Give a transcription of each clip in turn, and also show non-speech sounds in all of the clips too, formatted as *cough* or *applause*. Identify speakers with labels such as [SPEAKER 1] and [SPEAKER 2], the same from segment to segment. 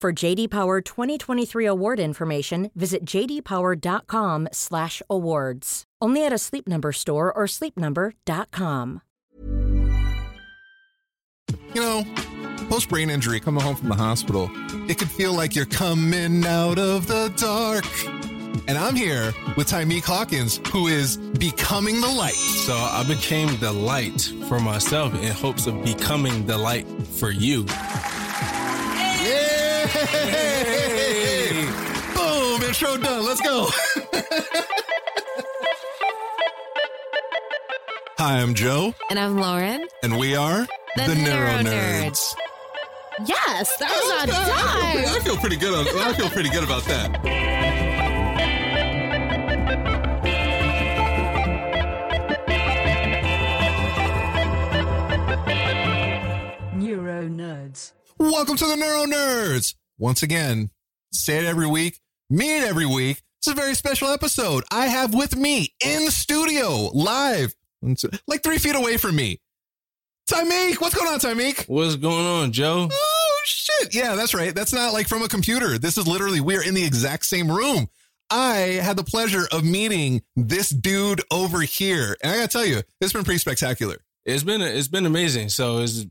[SPEAKER 1] For JD Power 2023 award information, visit jdpower.com/awards. Only at a Sleep Number store or sleepnumber.com.
[SPEAKER 2] You know, post brain injury, coming home from the hospital, it could feel like you're coming out of the dark. And I'm here with Tymiak Hawkins, who is becoming the light.
[SPEAKER 3] So I became the light for myself in hopes of becoming the light for you.
[SPEAKER 2] Yay! Boom! Intro done. Let's go. Hi, I'm Joe,
[SPEAKER 4] And I'm Lauren.
[SPEAKER 2] and we are
[SPEAKER 4] The
[SPEAKER 2] Neuro
[SPEAKER 4] Neuro
[SPEAKER 2] Nerds.
[SPEAKER 4] Yes, that was on
[SPEAKER 2] I feel pretty good. On, I feel pretty good about that.
[SPEAKER 5] Neuro Nerds.
[SPEAKER 2] Welcome to the Neuro Nerds. Once again, say it every week, mean it every week. It's a very special episode. I have with me in studio, live, like three feet away from me. Tymiak, what's going on, Tymiak?
[SPEAKER 3] What's going on, Joe?
[SPEAKER 2] Oh shit! Yeah, that's right. That's not like from a computer. This is literally we are in the exact same room. I had the pleasure of meeting this dude over here, and I gotta tell you, it's been pretty spectacular.
[SPEAKER 3] It's been it's been amazing. So it's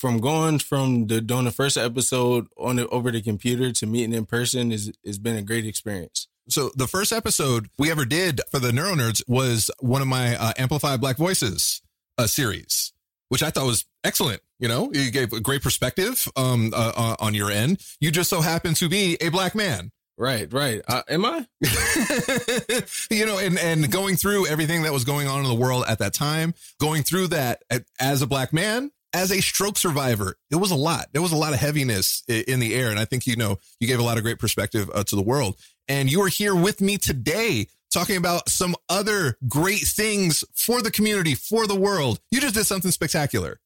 [SPEAKER 3] from going from the doing the first episode on it over the computer to meeting in person is has been a great experience.
[SPEAKER 2] So the first episode we ever did for the Neuro Nerds was one of my uh, Amplified Black Voices uh, series, which I thought was excellent. You know, you gave a great perspective um, uh, uh, on your end. You just so happen to be a black man.
[SPEAKER 3] Right, right. Uh, am I? *laughs*
[SPEAKER 2] you know, and and going through everything that was going on in the world at that time, going through that as a black man, as a stroke survivor, it was a lot. There was a lot of heaviness in the air, and I think you know you gave a lot of great perspective uh, to the world. And you are here with me today talking about some other great things for the community, for the world. You just did something spectacular.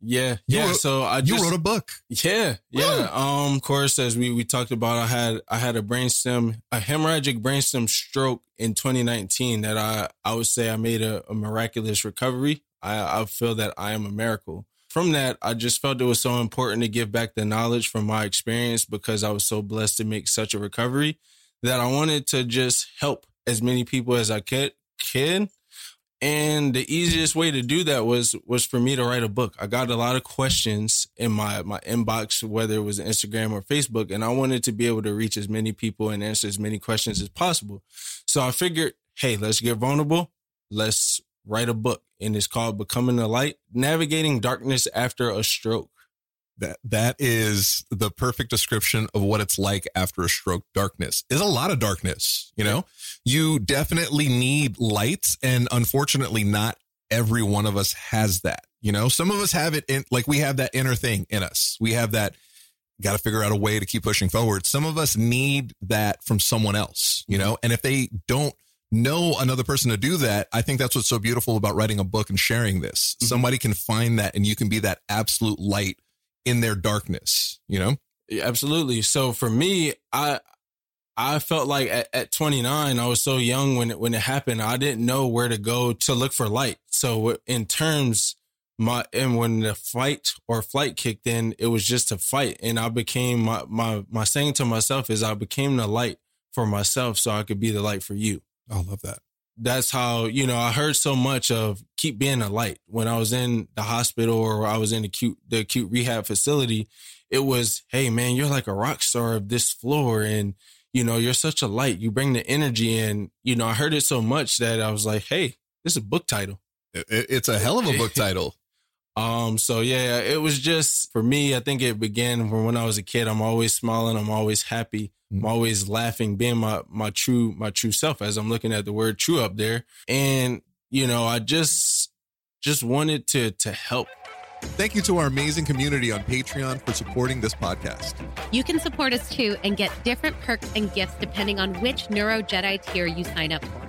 [SPEAKER 3] Yeah,
[SPEAKER 2] You
[SPEAKER 3] yeah.
[SPEAKER 2] wrote-
[SPEAKER 3] so I
[SPEAKER 2] You
[SPEAKER 3] just
[SPEAKER 2] wrote a book.
[SPEAKER 3] Yeah, yeah. Um, of course, as we we talked about, I had I had a brainstem, a hemorrhagic brainstem stroke in 2019 that I I would say I made a, a miraculous recovery. I I feel that I am a miracle. From that, I just felt it was so important to give back the knowledge from my experience because I was so blessed to make such a recovery that I wanted to just help as many people as I could. And the easiest way to do that was was for me to write a book. I got a lot of questions in my my inbox, whether it was Instagram or Facebook, and I wanted to be able to reach as many people and answer as many questions as possible. So I figured, hey, let's get vulnerable. Let's write a book, and it's called "Becoming the Light: Navigating Darkness After a Stroke."
[SPEAKER 2] That that is the perfect description of what it's like after a stroke. Darkness is a lot of darkness. You know, you definitely need lights, and unfortunately, not every one of us has that. You know, some of us have it in like we have that inner thing in us. We have that. Got to figure out a way to keep pushing forward. Some of us need that from someone else. You mm-hmm. know, and if they don't know another person to do that, I think that's what's so beautiful about writing a book and sharing this. Mm-hmm. Somebody can find that, and you can be that absolute light in their darkness, you know?
[SPEAKER 3] Yeah, absolutely. So for me, I I felt like at, at 29, I was so young when it when it happened. I didn't know where to go to look for light. So in terms my and when the fight or flight kicked in, it was just a fight, and I became my my my saying to myself is I became the light for myself, so I could be the light for you.
[SPEAKER 2] I love that.
[SPEAKER 3] That's how you know I heard so much of keep being a light when I was in the hospital or I was in the acute the acute rehab facility. It was, hey man, you're like a rock star of this floor, and you know you're such a light. You bring the energy, and you know I heard it so much that I was like, hey, this is a book title.
[SPEAKER 2] It's a hell of a book *laughs* title.
[SPEAKER 3] Um, so yeah, it was just for me, I think it began from when I was a kid. I'm always smiling, I'm always happy, I'm
[SPEAKER 2] Mm.
[SPEAKER 3] always laughing, being my my true my true self as I'm looking at the word true up there. And, you know, I just just wanted to to help.
[SPEAKER 2] Thank you to our amazing community on Patreon for supporting this podcast.
[SPEAKER 6] You can support us too and get different perks and gifts depending on which Neuro Jedi tier you sign up for.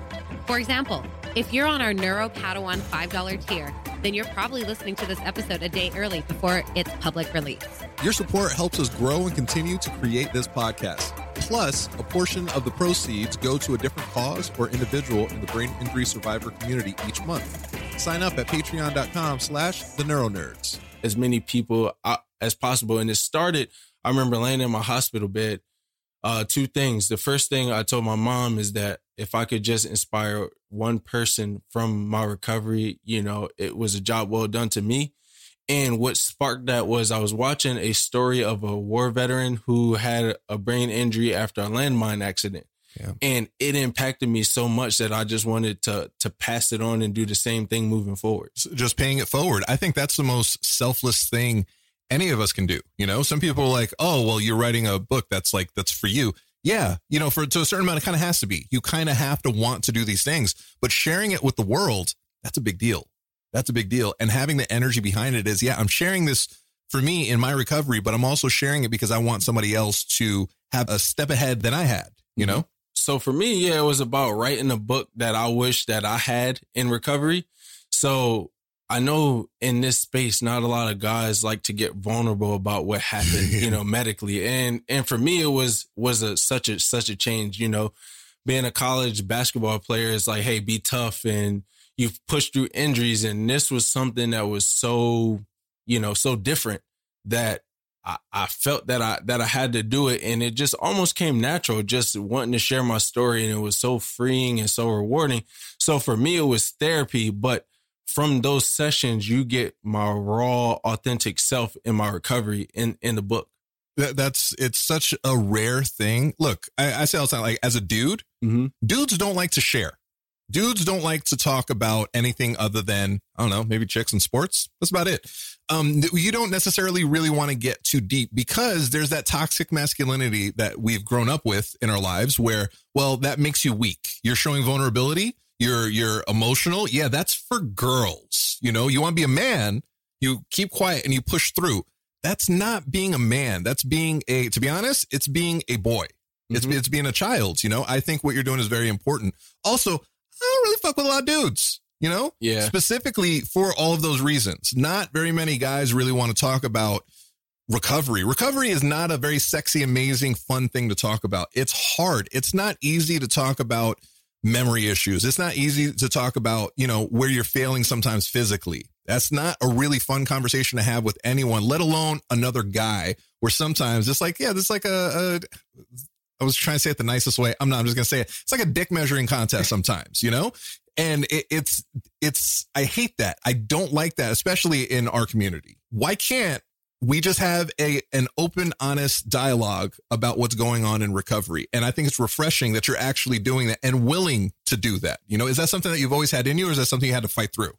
[SPEAKER 6] For example, if you're on our Neuro Padawan $5 tier, then you're probably listening to this episode a day early before its public release.
[SPEAKER 2] Your support helps us grow and continue to create this podcast. Plus, a portion of the proceeds go to a different cause or individual in the brain injury survivor community each month. Sign up at patreon.com slash the neuronerds.
[SPEAKER 3] as many people uh, as possible. And it started, I remember laying in my hospital bed. Uh, two things. The first thing I told my mom is that if I could just inspire one person from my recovery, you know, it was a job well done to me. And what sparked that was I was watching a story of a war veteran who had a brain injury after a landmine accident.
[SPEAKER 2] Yeah.
[SPEAKER 3] And it impacted me so much that I just wanted to to pass it on and do the same thing moving forward.
[SPEAKER 2] Just paying it forward. I think that's the most selfless thing any of us can do. You know, some people are like, oh, well, you're writing a book that's like, that's for you. Yeah. You know, for to a certain amount, it kind of has to be. You kind of have to want to do these things, but sharing it with the world, that's a big deal. That's a big deal. And having the energy behind it is, yeah, I'm sharing this for me in my recovery, but I'm also sharing it because I want somebody else to have a step ahead than I had, you mm-hmm. know?
[SPEAKER 3] So for me, yeah, it was about writing a book that I wish that I had in recovery. So I know in this space, not a lot of guys like to get vulnerable about what happened, you *laughs* know, medically. And and for me, it was was a such a such a change. You know, being a college basketball player is like, hey, be tough, and you've pushed through injuries, and this was something that was so, you know, so different that I, I felt that I that I had to do it, and it just almost came natural, just wanting to share my story, and it was so freeing and so rewarding. So for me, it was therapy, but from those sessions, you get my raw, authentic self in my recovery in in the book.
[SPEAKER 2] That, that's, it's such a rare thing. Look, I, I say all the time, like as a dude,
[SPEAKER 3] Mm-hmm.
[SPEAKER 2] dudes don't like to share. Dudes don't like to talk about anything other than, I don't know, maybe chicks and sports. That's about it. Um, you don't necessarily really want to get too deep because there's that toxic masculinity that we've grown up with in our lives where, well, that makes you weak. You're showing vulnerability. You're, you're emotional. Yeah. That's for girls. You know, you want to be a man. You keep quiet and you push through. That's not being a man. That's being a, to be honest, it's being a boy. It's
[SPEAKER 3] Mhm.
[SPEAKER 2] it's being a child, you know. I think what you're doing is very important. Also, I don't really fuck with a lot of dudes, you know.
[SPEAKER 3] Yeah.
[SPEAKER 2] Specifically for all of those reasons. Not very many guys really want to talk about recovery. Recovery is not a very sexy, amazing, fun thing to talk about. It's hard. It's not easy to talk about memory issues. It's not easy to talk about, you know, where you're failing sometimes physically. That's not a really fun conversation to have with anyone, let alone another guy, where sometimes it's like, yeah, this is like a, a I was trying to say it the nicest way. I'm not. I'm just gonna say it. It's like a dick measuring contest sometimes, you know. And it, it's it's. I hate that. I don't like that, especially in our community. Why can't we just have a an open, honest dialogue about what's going on in recovery? And I think it's refreshing that you're actually doing that and willing to do that. You know, is that something that you've always had in you, or is that something you had to fight through?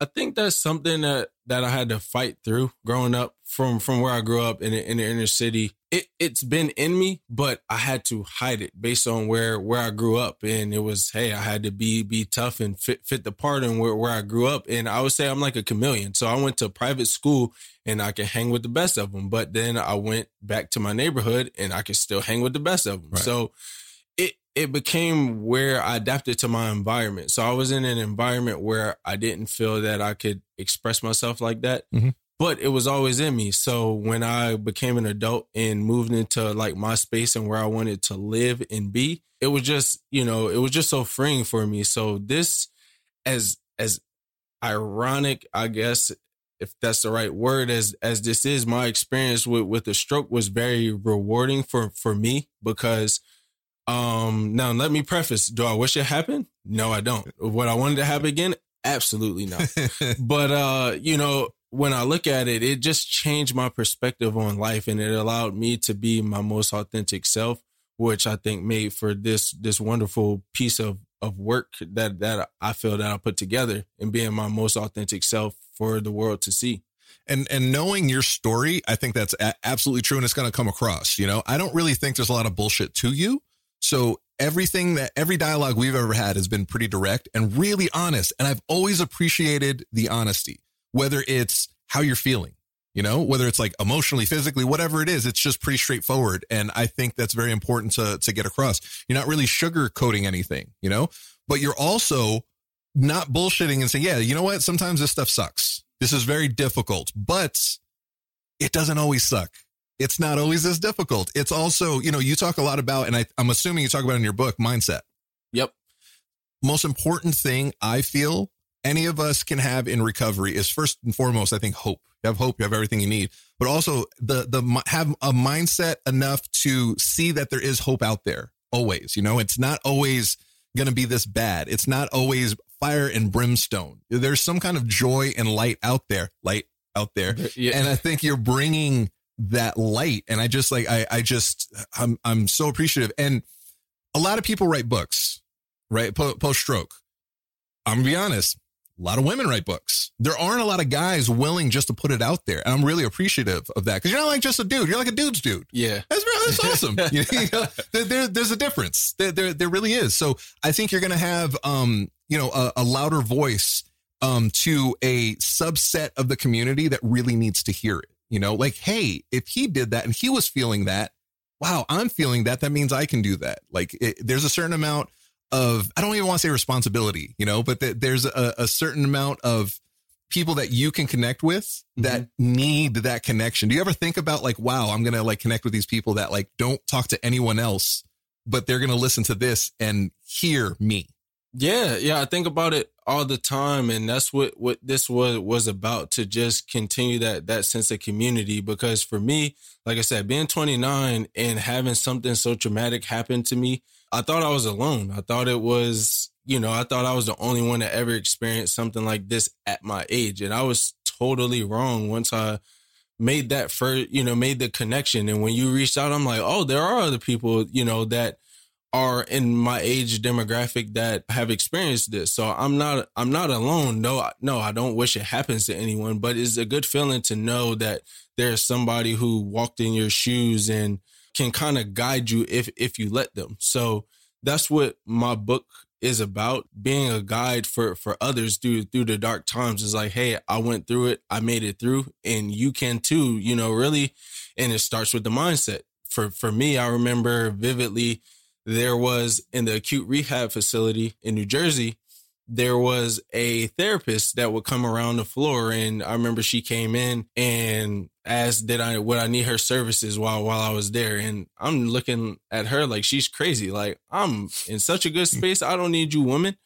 [SPEAKER 3] I think that's something that that I had to fight through growing up from from where I grew up in the, in the inner city. It it's been in me, but I had to hide it based on where where I grew up, and it was hey, I had to be be tough and fit fit the part and where where I grew up. And I would say I'm like a chameleon. So I went to private school and I could hang with the best of them, but then I went back to my neighborhood and I could still hang with the best of them.
[SPEAKER 2] Right.
[SPEAKER 3] So it it became where I adapted to my environment. So I was in an environment where I didn't feel that I could express myself like that.
[SPEAKER 2] Mhm.
[SPEAKER 3] But it was always in me. So when I became an adult and moved into like my space and where I wanted to live and be, it was just, you know, it was just so freeing for me. So this as as ironic, I guess, if that's the right word, as as this is, my experience with with the stroke was very rewarding for for me because um now let me preface, do I wish it happened? No, I don't. What I wanted to happen again? Absolutely not. *laughs* but uh, you know, when I look at it, it just changed my perspective on life and it allowed me to be my most authentic self, which I think made for this this wonderful piece of of work that that I feel that I put together and being my most authentic self for the world to see.
[SPEAKER 2] And and knowing your story, I think that's a- absolutely true and it's going to come across, you know. I don't really think there's a lot of bullshit to you. So everything that every dialogue we've ever had has been pretty direct and really honest and I've always appreciated the honesty whether it's how you're feeling, you know, whether it's like emotionally, physically, whatever it is, it's just pretty straightforward. And I think that's very important to, to get across. You're not really sugarcoating anything, you know, but you're also not bullshitting and saying, yeah, you know what? Sometimes this stuff sucks. This is very difficult, but it doesn't always suck. It's not always as difficult. It's also, you know, you talk a lot about, and I, I'm assuming you talk about in your book, mindset.
[SPEAKER 3] Yep.
[SPEAKER 2] Most important thing I feel any of us can have in recovery is first and foremost, I think hope. You have hope, you have everything you need, but also the the have a mindset enough to see that there is hope out there always. You know, it's not always going to be this bad. It's not always fire and brimstone. There's some kind of joy and light out there, light out there.
[SPEAKER 3] Yeah.
[SPEAKER 2] And I think you're bringing that light. And I just like, I, I just, I'm, I'm so appreciative. And a lot of people write books, right? Post stroke. I'm gonna be honest. A lot of women write books. There aren't a lot of guys willing just to put it out there. And I'm really appreciative of that because you're not like just a dude. You're like a dude's dude.
[SPEAKER 3] Yeah.
[SPEAKER 2] That's, that's *laughs* awesome. you know, there, there, there's a difference. There, there, there really is. So I think you're going to have, um, you know, a, a louder voice um, to a subset of the community that really needs to hear it. You know, like, hey, if he did that and he was feeling that, wow, I'm feeling that. That means I can do that. Like, it, there's a certain amount of, I don't even want to say responsibility, you know, but th- there's a, a certain amount of people that you can connect with mm-hmm. that need that connection. Do you ever think about like, wow, I'm going to like connect with these people that like don't talk to anyone else, but they're going to listen to this and hear me?
[SPEAKER 3] Yeah, yeah, I think about it all the time, and that's what what this was was about to just continue that that sense of community. Because for me, like I said, being 29 and having something so traumatic happen to me, I thought I was alone. I thought it was, you know, I thought I was the only one that ever experienced something like this at my age, and I was totally wrong once I made that first, you know, made the connection. And when you reached out, I'm like, oh, there are other people, you know, that are in my age demographic that have experienced this. So I'm not I'm not alone. No, no, I don't wish it happens to anyone, but it's a good feeling to know that there's somebody who walked in your shoes and can kind of guide you if if you let them. So that's what my book is about being a guide for for others through through the dark times. Is like hey i went through it i made it through and you can too you know really. And it starts with the mindset. For for me i remember vividly there was in the acute rehab facility in New Jersey, there was a therapist that would come around the floor. And I remember she came in and asked, did I, would I need her services while, while I was there? And I'm looking at her like she's crazy. Like I'm in such a good space. I don't need you woman.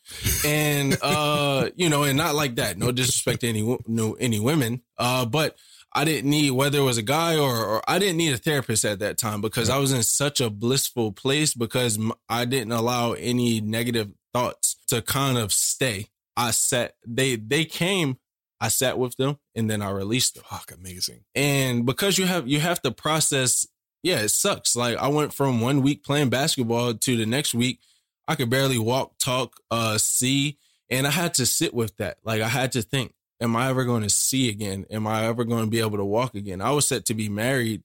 [SPEAKER 3] And, *laughs* uh, you know, and not like that. No disrespect to any, no, any women. Uh, but I didn't need whether it was a guy or, or I didn't need a therapist at that time because I was in such a blissful place because I didn't allow any negative thoughts to kind of stay. I sat they they came, I sat with them and then I released them.
[SPEAKER 2] Fuck, amazing.
[SPEAKER 3] And because you have you have to process, yeah, it sucks. Like I went from one week playing basketball to the next week, I could barely walk, talk, uh, see, and I had to sit with that. Like I had to think, am I ever going to see again? Am I ever going to be able to walk again? I was set to be married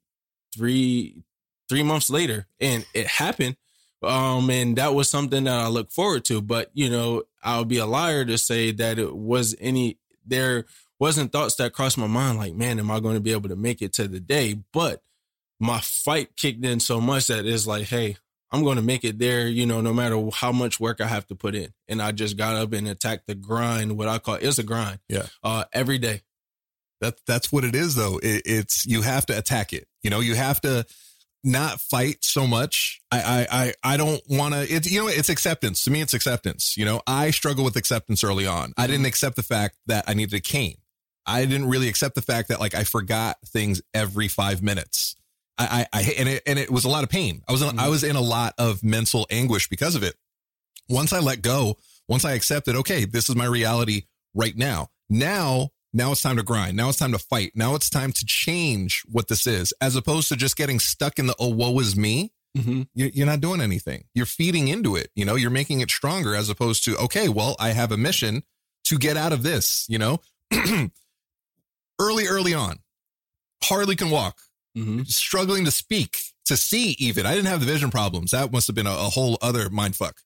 [SPEAKER 3] three three months later, and it happened. Um, and that was something that I look forward to. But you know, I would be a liar to say that it was any there wasn't thoughts that crossed my mind like, man, am I going to be able to make it to the day? But my fight kicked in so much that it's like, hey, I'm going to make it there, you know, no matter how much work I have to put in. And I just got up and attacked the grind, what I call it's a grind.
[SPEAKER 2] Yeah.
[SPEAKER 3] Uh, every day.
[SPEAKER 2] That that's what it is though. It, it's you have to attack it. You know, you have to not fight so much. I I I, I don't want to. It's you know it's acceptance. To me, it's acceptance. You know, I struggle with acceptance early on. I didn't mm-hmm. accept the fact that I needed a cane. I didn't really accept the fact that like I forgot things every five minutes. I I, I and it and it was a lot of pain. I was in, I mm-hmm. was in a lot of mental anguish because of it. Once I let go, once I accepted, okay, this is my reality right now. Now now it's time to grind. Now it's time to fight. Now it's time to change what this is, as opposed to just getting stuck in the oh woe is me.
[SPEAKER 3] Mm-hmm.
[SPEAKER 2] You- You're not doing anything. You're feeding into it. You know, you're making it stronger as opposed to okay, well, I have a mission to get out of this. You know, *clears throat* early, early on, hardly can walk,
[SPEAKER 3] Mm-hmm.
[SPEAKER 2] struggling to speak, to see. Even I didn't have the vision problems. That must have been a, a whole other mind fuck.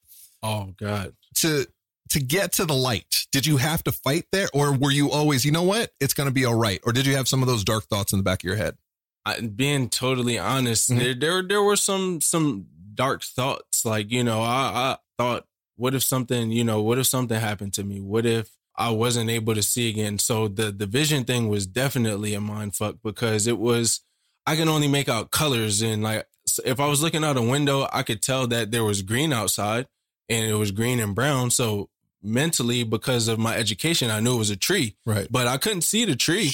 [SPEAKER 3] Oh God.
[SPEAKER 2] To to get to the light, did you have to fight there, or were you always, you know what, it's going to be all right, or did you have some of those dark thoughts in the back of your head?
[SPEAKER 3] I, being totally honest,
[SPEAKER 2] Mhm.
[SPEAKER 3] there, there there were some some dark thoughts. Like you know, I, I thought, what if something, you know, what if something happened to me? What if I wasn't able to see again? So the the vision thing was definitely a mind fuck because it was I can only make out colors and like if I was looking out a window, I could tell that there was green outside and it was green and brown. So mentally, because of my education, I knew it was a tree,
[SPEAKER 2] Right.
[SPEAKER 3] but I couldn't see the tree.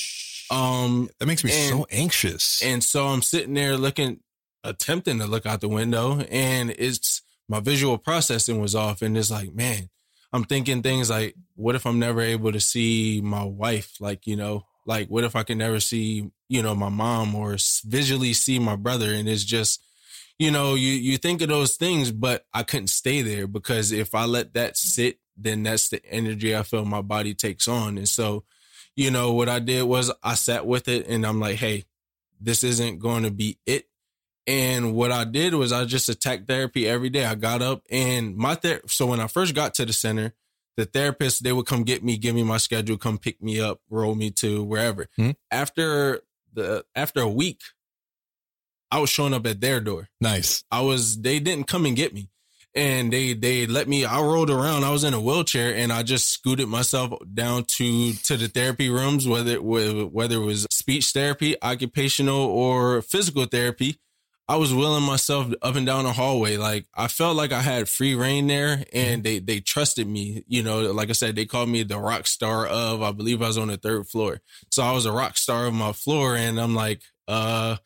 [SPEAKER 3] Um,
[SPEAKER 2] That makes me
[SPEAKER 3] And-
[SPEAKER 2] so anxious.
[SPEAKER 3] and so I'm sitting there looking, attempting to look out the window, and it's my visual processing was off. And it's like, man, I'm thinking things like, what if I'm never able to see my wife? Like, you know, like, what if I can never see, you know, my mom or visually see my brother? And it's just, you know, you, you think of those things, but I couldn't stay there because if I let that sit, then that's the energy I feel my body takes on. And so, you know, what I did was I sat with it and I'm like, hey, this isn't going to be it. And what I did was I just attacked therapy every day. I got up and my ther- so when I first got to the center, the therapist they would come get me, give me my schedule, come pick me up, roll me to wherever.
[SPEAKER 2] Hmm.
[SPEAKER 3] After the after a week, I was showing up at their door.
[SPEAKER 2] nice.
[SPEAKER 3] I was they didn't come and get me. And they they let me I rolled around. I was in a wheelchair and I just scooted myself down to to the therapy rooms whether whether it was speech therapy, occupational or physical therapy. I was wheeling myself up and down the hallway. Like I felt like I had free reign there and they they trusted me. You know, like I said, they called me the rock star of I believe I was on the third floor. So I was a rock star of my floor and I'm like, uh,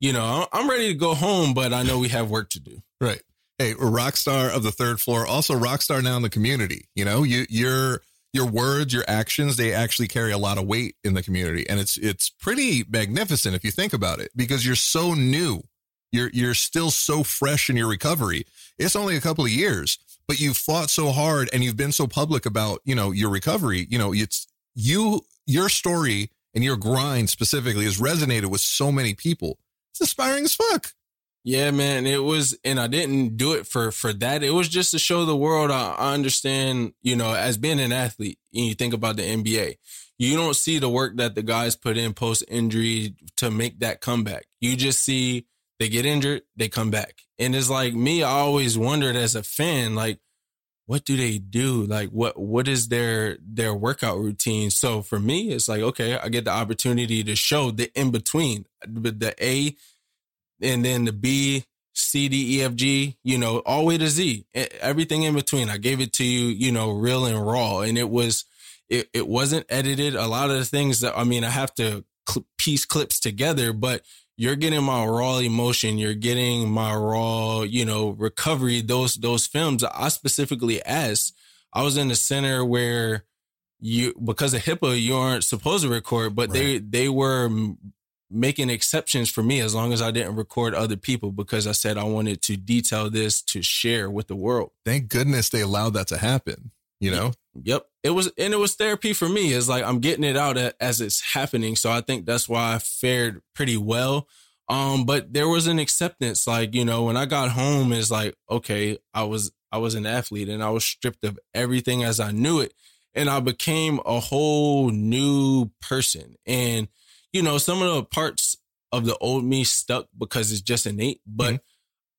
[SPEAKER 3] you know, I'm ready to go home, but I know we have work to do.
[SPEAKER 2] Right. Hey, rock star of the third floor, also rock star now in the community. You know, you your your words, your actions, they actually carry a lot of weight in the community. And it's it's pretty magnificent if you think about it, because you're so new. You're you're still so fresh in your recovery. It's only a couple of years, but you've fought so hard and you've been so public about, you know, your recovery. You know, it's you your story and your grind specifically has resonated with so many people. It's inspiring as fuck.
[SPEAKER 3] Yeah, man, it was, and I didn't do it for for that. It was just to show the world. I, I understand, you know, as being an athlete, and you think about the NBA, you don't see the work that the guys put in post injury to make that comeback. You just see they get injured, they come back, and it's like me. I always wondered as a fan, like, what do they do? Like, what what is their their workout routine? So for me, it's like, okay, I get the opportunity to show the in between, the A and then the B, C, D, E, F, G, you know, all the way to Z, everything in between. I gave it to you, you know, real and raw. And it was, it, it wasn't edited. A lot of the things that, I mean, I have to cl- piece clips together, but you're getting my raw emotion. You're getting my raw, you know, recovery. Those, those films I specifically asked, I was in the center where you, because of HIPAA, you aren't supposed to record, but they, they were making exceptions for me as long as I didn't record other people because I said I wanted to detail this to share with the world.
[SPEAKER 2] Thank goodness they allowed that to happen. You know,
[SPEAKER 3] Yep. It was, and it was therapy for me. It's like I'm getting it out as it's happening. So I think that's why I fared pretty well. Um, but there was an acceptance. Like, you know, when I got home, it's like, okay, I was, I was an athlete and I was stripped of everything as I knew it. And I became a whole new person. And, you know, some of the parts of the old me stuck because it's just innate, but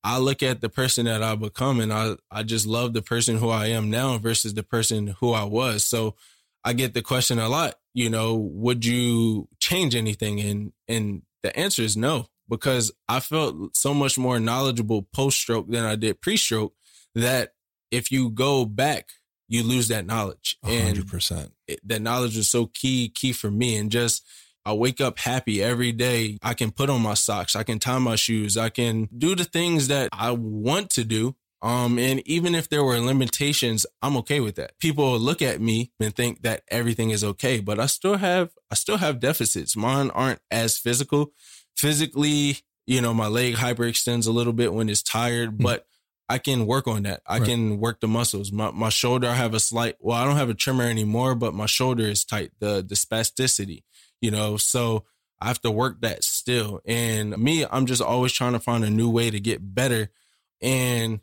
[SPEAKER 3] I look at the person that I become and I, I just love the person who I am now versus the person who I was. So I get the question a lot, you know, would you change anything? And and the answer is no, because I felt so much more knowledgeable post stroke than I did pre stroke. That if you go back, you lose that knowledge. And
[SPEAKER 2] 100%.
[SPEAKER 3] it, that knowledge was so key, key for me. And just I wake up happy every day. I can put on my socks. I can tie my shoes. I can do the things that I want to do. Um, and even if there were limitations, I'm okay with that. People look at me and think that everything is okay, but I still have, I still have deficits. Mine aren't as physical. Physically, you know, my leg hyperextends a little bit when it's tired, but I can work on that. I
[SPEAKER 2] Right.
[SPEAKER 3] can work the muscles. My my shoulder, I have a slight. Well, I don't have a tremor anymore, but my shoulder is tight. The the spasticity, you know. So I have to work that still. And me, I'm just always trying to find a new way to get better, and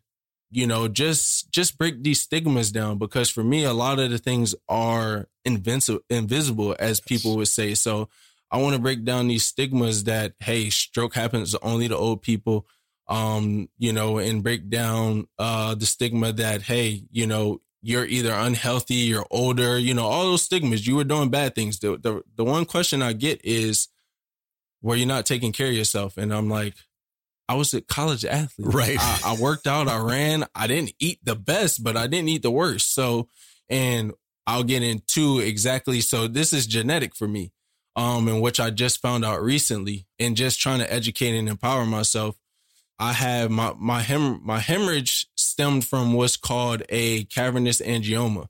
[SPEAKER 3] you know, just just break these stigmas down. Because for me, a lot of the things are invincible, invisible, as people would say. So I want to break down these stigmas that hey, stroke happens only to old people um, you know, and break down uh the stigma that, hey, you know, you're either unhealthy, you're older, you know, all those stigmas, you were doing bad things. The the, the one question I get is were you not taking care of yourself? And I'm like, I was a college athlete.
[SPEAKER 2] Right.
[SPEAKER 3] I, I worked out, I ran, I didn't eat the best, but I didn't eat the worst. So, and I'll get into exactly. So this is genetic for me, um, and which I just found out recently and just trying to educate and empower myself. I have my, my hem, my hemorrhage stemmed from what's called a cavernous angioma.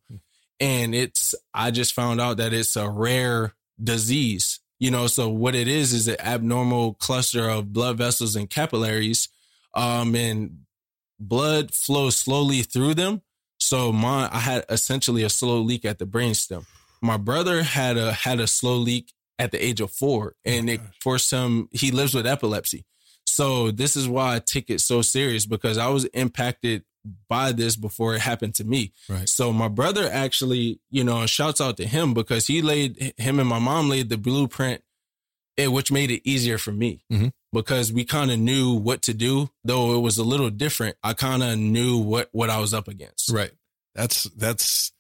[SPEAKER 3] And it's, I just found out that it's a rare disease, you know, so what it is, is an abnormal cluster of blood vessels and capillaries. Um, and blood flows slowly through them. So my, I had essentially a slow leak at the brainstem. My brother had a, had a slow leak at the age of four and it forced him, he lives with epilepsy. So this is why I take it so serious because I was impacted by this before it happened to me.
[SPEAKER 2] Right.
[SPEAKER 3] So my brother actually, you know, shouts out to him because he laid him and my mom laid the blueprint, eh, which made it easier for me
[SPEAKER 2] Mhm.
[SPEAKER 3] because we kind of knew what to do, though it was a little different. I kind of knew what what I was up against.
[SPEAKER 2] Right. That's that's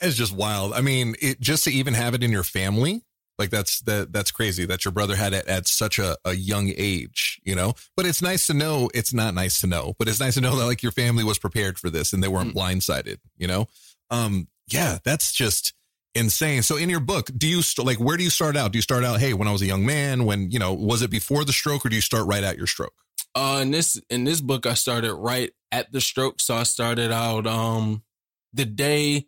[SPEAKER 2] it's just wild. I mean, it just to even have it in your family, like that's that that's crazy that your brother had it at such a, a young age, you know. But it's nice to know. It's not nice to know, but it's nice to know that like your family was prepared for this and they weren't blindsided, you know. Um, yeah, that's just insane. So in your book, do you st- like where do you start out? Do you start out, hey, when I was a young man? When you know, was it before the stroke, or do you start right at your stroke?
[SPEAKER 3] Uh, in this in this book, I started right at the stroke. So I started out um the day.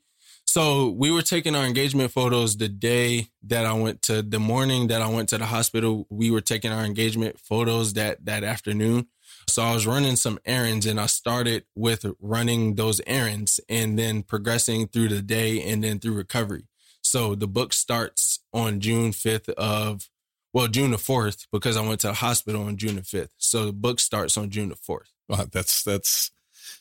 [SPEAKER 3] So we were taking our engagement photos the day that I went to the morning that I went to the hospital. We were taking our engagement photos that that afternoon. So I was running some errands and I started with running those errands and then progressing through the day and then through recovery. So the book starts on June 5th of well, June the 4th, because I went to the hospital on June the 5th. So the book starts on June the 4th.
[SPEAKER 2] Wow, that's that's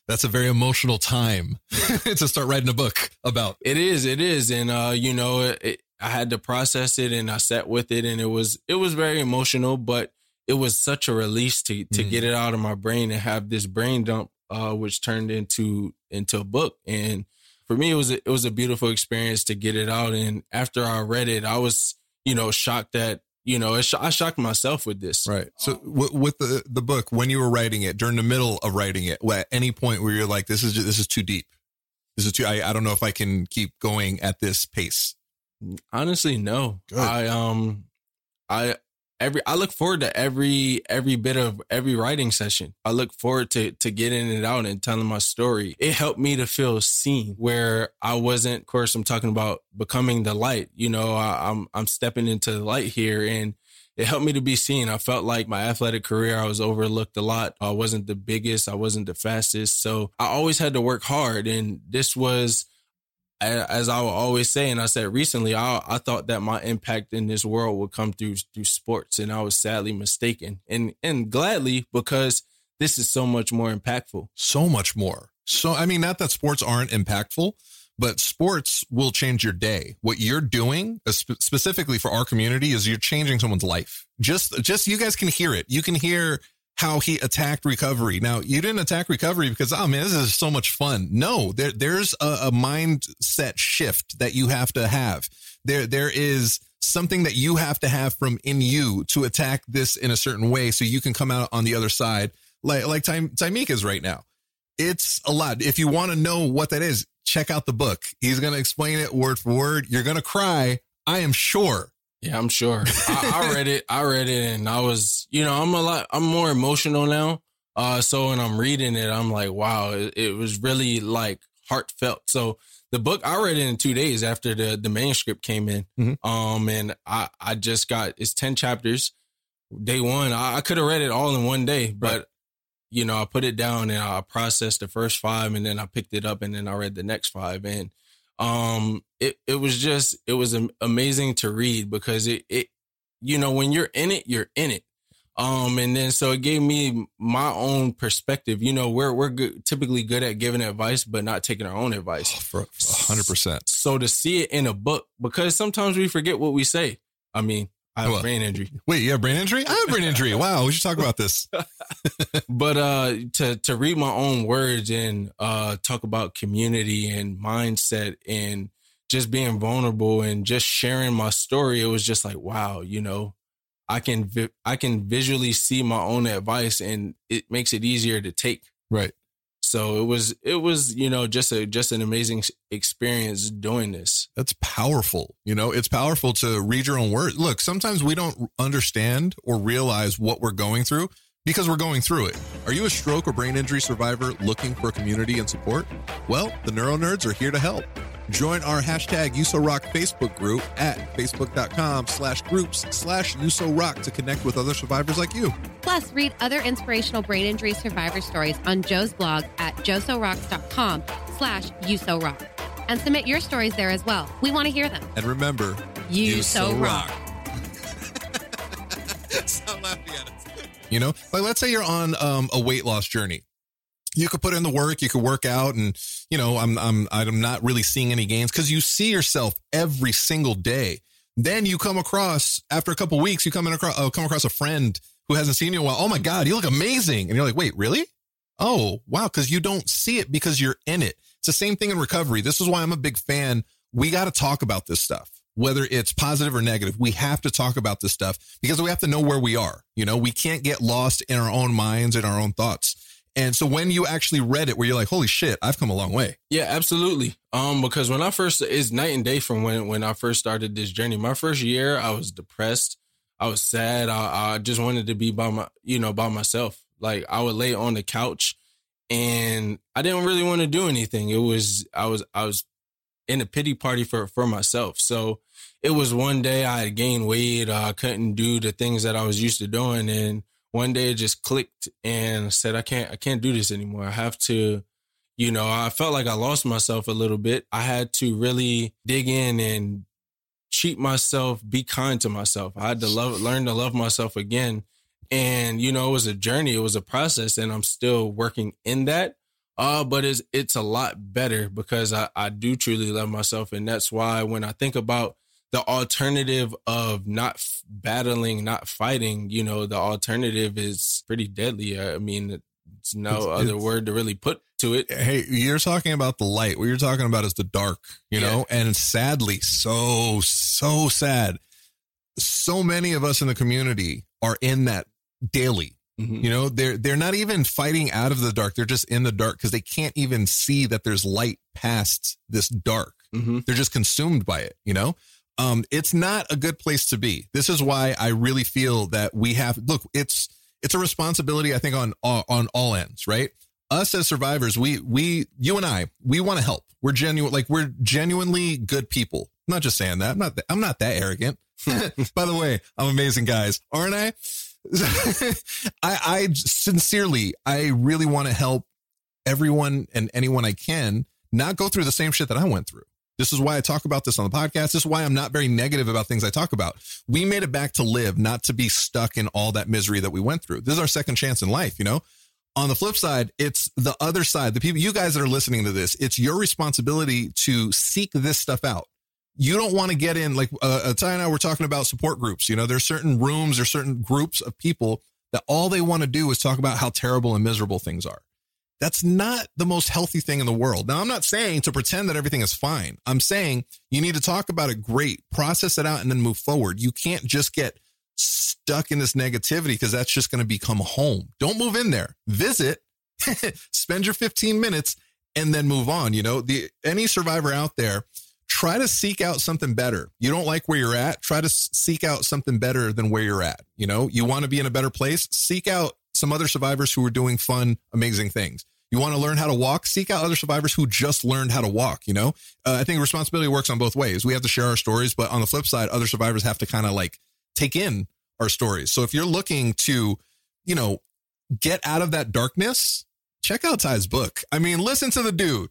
[SPEAKER 2] that's a very emotional time *laughs* to start writing a book about.
[SPEAKER 3] It is, it is. And, uh, you know, it, it, I had to process it and I sat with it and it was, it was very emotional, but it was such a release to, to
[SPEAKER 2] Mm.
[SPEAKER 3] get it out of my brain and have this brain dump, uh, which turned into, into a book. And for me, it was, a, it was a beautiful experience to get it out. And after I read it, I was, you know, shocked that, you know, it sh- I shocked myself with this.
[SPEAKER 2] Right. So w- with the the book, when you were writing it, during the middle of writing it, at any point where you're like, this is just, this is too deep. This is too. I, I don't know if I can keep going at this pace.
[SPEAKER 3] Honestly, no.
[SPEAKER 2] Good.
[SPEAKER 3] I um I every I look forward to every every bit of every writing session. I look forward to to getting it out and telling my story. It helped me to feel seen where I wasn't of course I'm talking about becoming the light. You know, I, I'm I'm stepping into the light here and it helped me to be seen. I felt like my athletic career, I was overlooked a lot. I wasn't the biggest, I wasn't the fastest. So I always had to work hard. And this was as I will always say, and I said recently, I, I thought that my impact in this world would come through through sports, and I was sadly mistaken, and and gladly because this is so much more impactful.
[SPEAKER 2] So much more. So I mean, not that sports aren't impactful, but sports will change your day. What you're doing, uh, specifically for our community, is you're changing someone's life. Just, just you guys can hear it. You can hear how he attacked recovery. Now, you didn't attack recovery because, oh man, this is so much fun. No, there, there's a, a mindset shift that you have to have. There, there is something that you have to have from in you to attack this in a certain way so you can come out on the other side like like Ty- Tymiak right now. It's a lot. If you want to know what that is, check out the book. He's going to explain it word for word. You're going to cry. I am sure.
[SPEAKER 3] Yeah, I'm sure. I, I *laughs* read it. I read it, and I was, you know, I'm a lot. I'm more emotional now. Uh, so when I'm reading it, I'm like, wow, it, it was really like heartfelt. So the book I read it in two days after the the manuscript came in.
[SPEAKER 2] Mhm.
[SPEAKER 3] Um, and I I just got it's ten chapters. Day one, I, I could have read it all in one day, but you know, I put it down and I processed the first five, and then I picked it up, and then I read the next five, and um, it it was just it was amazing to read because it it you know when you're in it, you're in it. Um, and then so it gave me my own perspective. You know, we're we're good, typically good at giving advice, but not taking our own advice. *sighs*
[SPEAKER 2] For 100%.
[SPEAKER 3] So to see it in a book, because sometimes we forget what we say. I mean, I have
[SPEAKER 2] Well,
[SPEAKER 3] brain injury,
[SPEAKER 2] Wait, you have brain injury? I have brain injury. Wow, we should talk about this. *laughs*
[SPEAKER 3] but uh, to to read my own words and uh, talk about community and mindset and just being vulnerable and just sharing my story, it was just like, wow, you know, I can vi- I can visually see my own advice, and it makes it easier to take.
[SPEAKER 2] Right.
[SPEAKER 3] So it was it was you know just a just an amazing experience doing this.
[SPEAKER 2] That's powerful. You know, it's powerful to read your own words. Look, sometimes we don't understand or realize what we're going through because we're going through it. Are you a stroke or brain injury survivor looking for community and support? Well, the Neuro Nerds are here to help. Join our hashtag USORock Facebook group at facebook.com slash groups slash USORock to connect with other survivors like you.
[SPEAKER 6] Plus, read other inspirational brain injury survivor stories on Joe's blog at joesorocks.com slash uso-rock. And submit your stories there as well. We want to hear them.
[SPEAKER 2] And remember,
[SPEAKER 6] You so rock. *laughs*
[SPEAKER 2] Stop laughing at us. You know, like let's say you're on um, a weight loss journey. You could put in the work, you could work out, and you know, I'm I'm I'm not really seeing any gains because you see yourself every single day. Then you come across after a couple weeks, you come in across uh, come across a friend who hasn't seen you in a while. Oh my god, you look amazing, and you're like, wait, really? Oh wow, because you don't see it because you're in it. It's the same thing in recovery. This is why I'm a big fan. We got to talk about this stuff whether it's positive or negative, we have to talk about this stuff because we have to know where we are. You know, we can't get lost in our own minds and our own thoughts. And so when you actually read it, where you're like, holy shit, I've come a long way.
[SPEAKER 3] Yeah, absolutely. Um, because when I first it's night and day from when when I first started this journey. My first year, I was depressed. I was sad. I, I just wanted to be by my, you know, by myself. Like I would lay on the couch, and I didn't really want to do anything. It was I was I was in a pity party for for myself. So it was one day I had gained weight. I couldn't do the things that I was used to doing, and one day it just clicked and said, I can't I can't do this anymore. I have to you know, I felt like I lost myself a little bit. I had to really dig in and treat myself, be kind to myself. I had to love, learn to love myself again. And, you know, it was a journey, it was a process, and I'm still working in that. Uh, but it's it's a lot better because I, I do truly love myself. And that's why when I think about the alternative of not f- battling, not fighting, you know, the alternative is pretty deadly. I mean, it's no
[SPEAKER 2] It's-
[SPEAKER 3] other
[SPEAKER 2] it's-
[SPEAKER 3] word to really put to it.
[SPEAKER 2] Hey, you're talking about the light. What you're talking about is the dark, you know? And sadly, so, so sad. So many of us in the community are in that daily.
[SPEAKER 3] Mhm.
[SPEAKER 2] You know, they're they're not even fighting out of the dark. They're just in the dark because they can't even see that there's light past this dark.
[SPEAKER 3] Mhm.
[SPEAKER 2] They're just consumed by it, you know? Um, it's not a good place to be. This is why I really feel that we have look, it's it's a responsibility, I think, on on all ends, right? Us as survivors, we we you and I, we want to help. We're genuine, like we're genuinely good people. I'm not just saying that. I'm not. I'm not that arrogant. *laughs* By the way, I'm amazing, guys, aren't I? *laughs* I, I sincerely, I really want to help everyone and anyone I can not go through the same shit that I went through. This is why I talk about this on the podcast. This is why I'm not very negative about things I talk about. We made it back to live, not to be stuck in all that misery that we went through. This is our second chance in life, you know? On the flip side, it's the other side. The people, you guys that are listening to this, it's your responsibility to seek this stuff out. You don't want to get in, like uh, Ty and I were talking about support groups. You know, there's certain rooms or certain groups of people that all they want to do is talk about how terrible and miserable things are. That's not the most healthy thing in the world. Now, I'm not saying to pretend that everything is fine. I'm saying you need to talk about it great, process it out, and then move forward. You can't just get stuck in this negativity because that's just going to become home. Don't move in there. Visit, *laughs* spend your 15 minutes, and then move on. You know, the any survivor out there, try to seek out something better. You don't like where you're at, try to seek out something better than where you're at. You know, you want to be in a better place, seek out some other survivors who are doing fun, amazing things. You want to learn how to walk? Seek out other survivors who just learned how to walk. You know, uh, I think responsibility works on both ways. We have to share our stories, but on the flip side, other survivors have to kind of like take in our stories. So if you're looking to, you know, get out of that darkness, check out Ty's book. I mean, listen to the dude.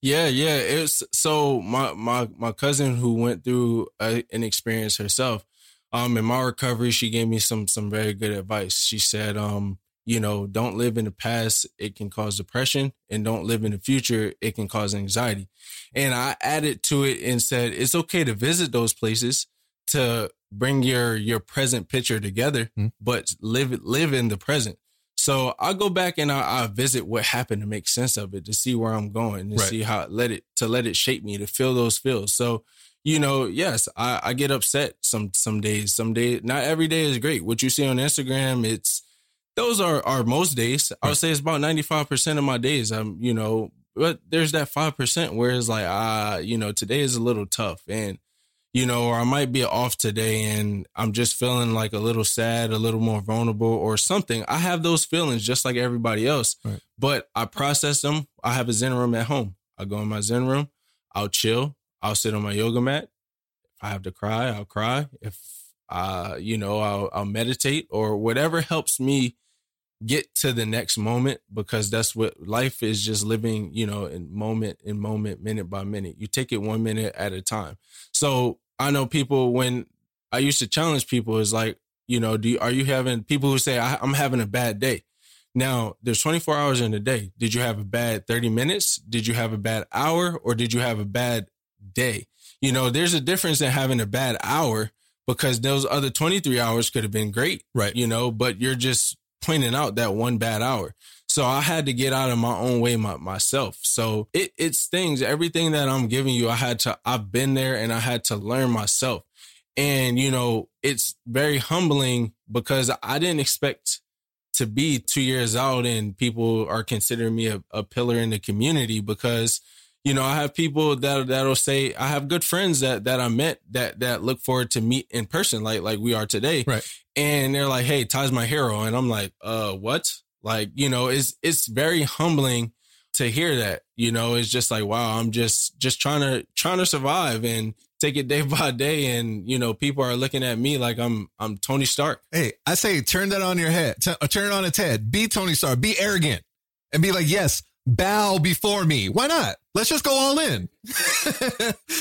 [SPEAKER 3] Yeah, yeah. It's so my my my cousin who went through a, an experience herself. Um, in my recovery, she gave me some some very good advice. She said, um, you know, don't live in the past; it can cause depression, and don't live in the future; it can cause anxiety. And I added to it and said, it's okay to visit those places to bring your your present picture together, mm-hmm. but live live in the present. So I go back and I, I, visit what happened to make sense of it, to see where I'm going, to right. see how let it to let it shape me, to feel those feels. So, you know, yes, I, I get upset some some days. Some days, not every day is great. What you see on Instagram, it's those are are most days. I would say it's about ninety five percent of my days. I'm, you know, but there's that five percent where it's like, ah, you know, today is a little tough, and you know, or I might be off today and I'm just feeling like a little sad, a little more vulnerable or something. I have those feelings just like everybody else, right. but I process them. I have a Zen room at home. I go in my Zen room, I'll chill, I'll sit on my yoga mat. If I have to cry, I'll cry. If uh, you know, I'll, I'll meditate or whatever helps me get to the next moment because that's what life is just living, you know, in moment in moment, minute by minute. You take it one minute at a time. So I know people when I used to challenge people is like, you know, do you, are you having people who say I'm having a bad day? Now, there's 24 hours in a day. Did you have a bad 30 minutes? Did you have a bad hour or did you have a bad day? You know, there's a difference in having a bad hour because those other 23 hours could have been great.
[SPEAKER 2] Right.
[SPEAKER 3] You know, but you're just pointing out that one bad hour. So I had to get out of my own way my, myself. So it, it's things, everything that I'm giving you, I had to, I've been there and I had to learn myself. And, you know, it's very humbling because I didn't expect to be two years out and people are considering me a, a pillar in the community because, you know, I have people that that'll say I have good friends that that I met that that look forward to meet in person, like like we are today.
[SPEAKER 2] Right.
[SPEAKER 3] And they're like, "Hey, Ty's my hero," and I'm like, "Uh, what?" Like, you know, it's it's very humbling to hear that. You know, it's just like, wow, I'm just just trying to trying to survive and take it day *laughs* by day. And you know people are looking at me like i'm i'm tony stark.
[SPEAKER 2] Hey i say turn that on your head. T- uh, turn it on its head. Be tony stark. Be arrogant. And be like yes bow before me. Why not Let's just go all in. *laughs*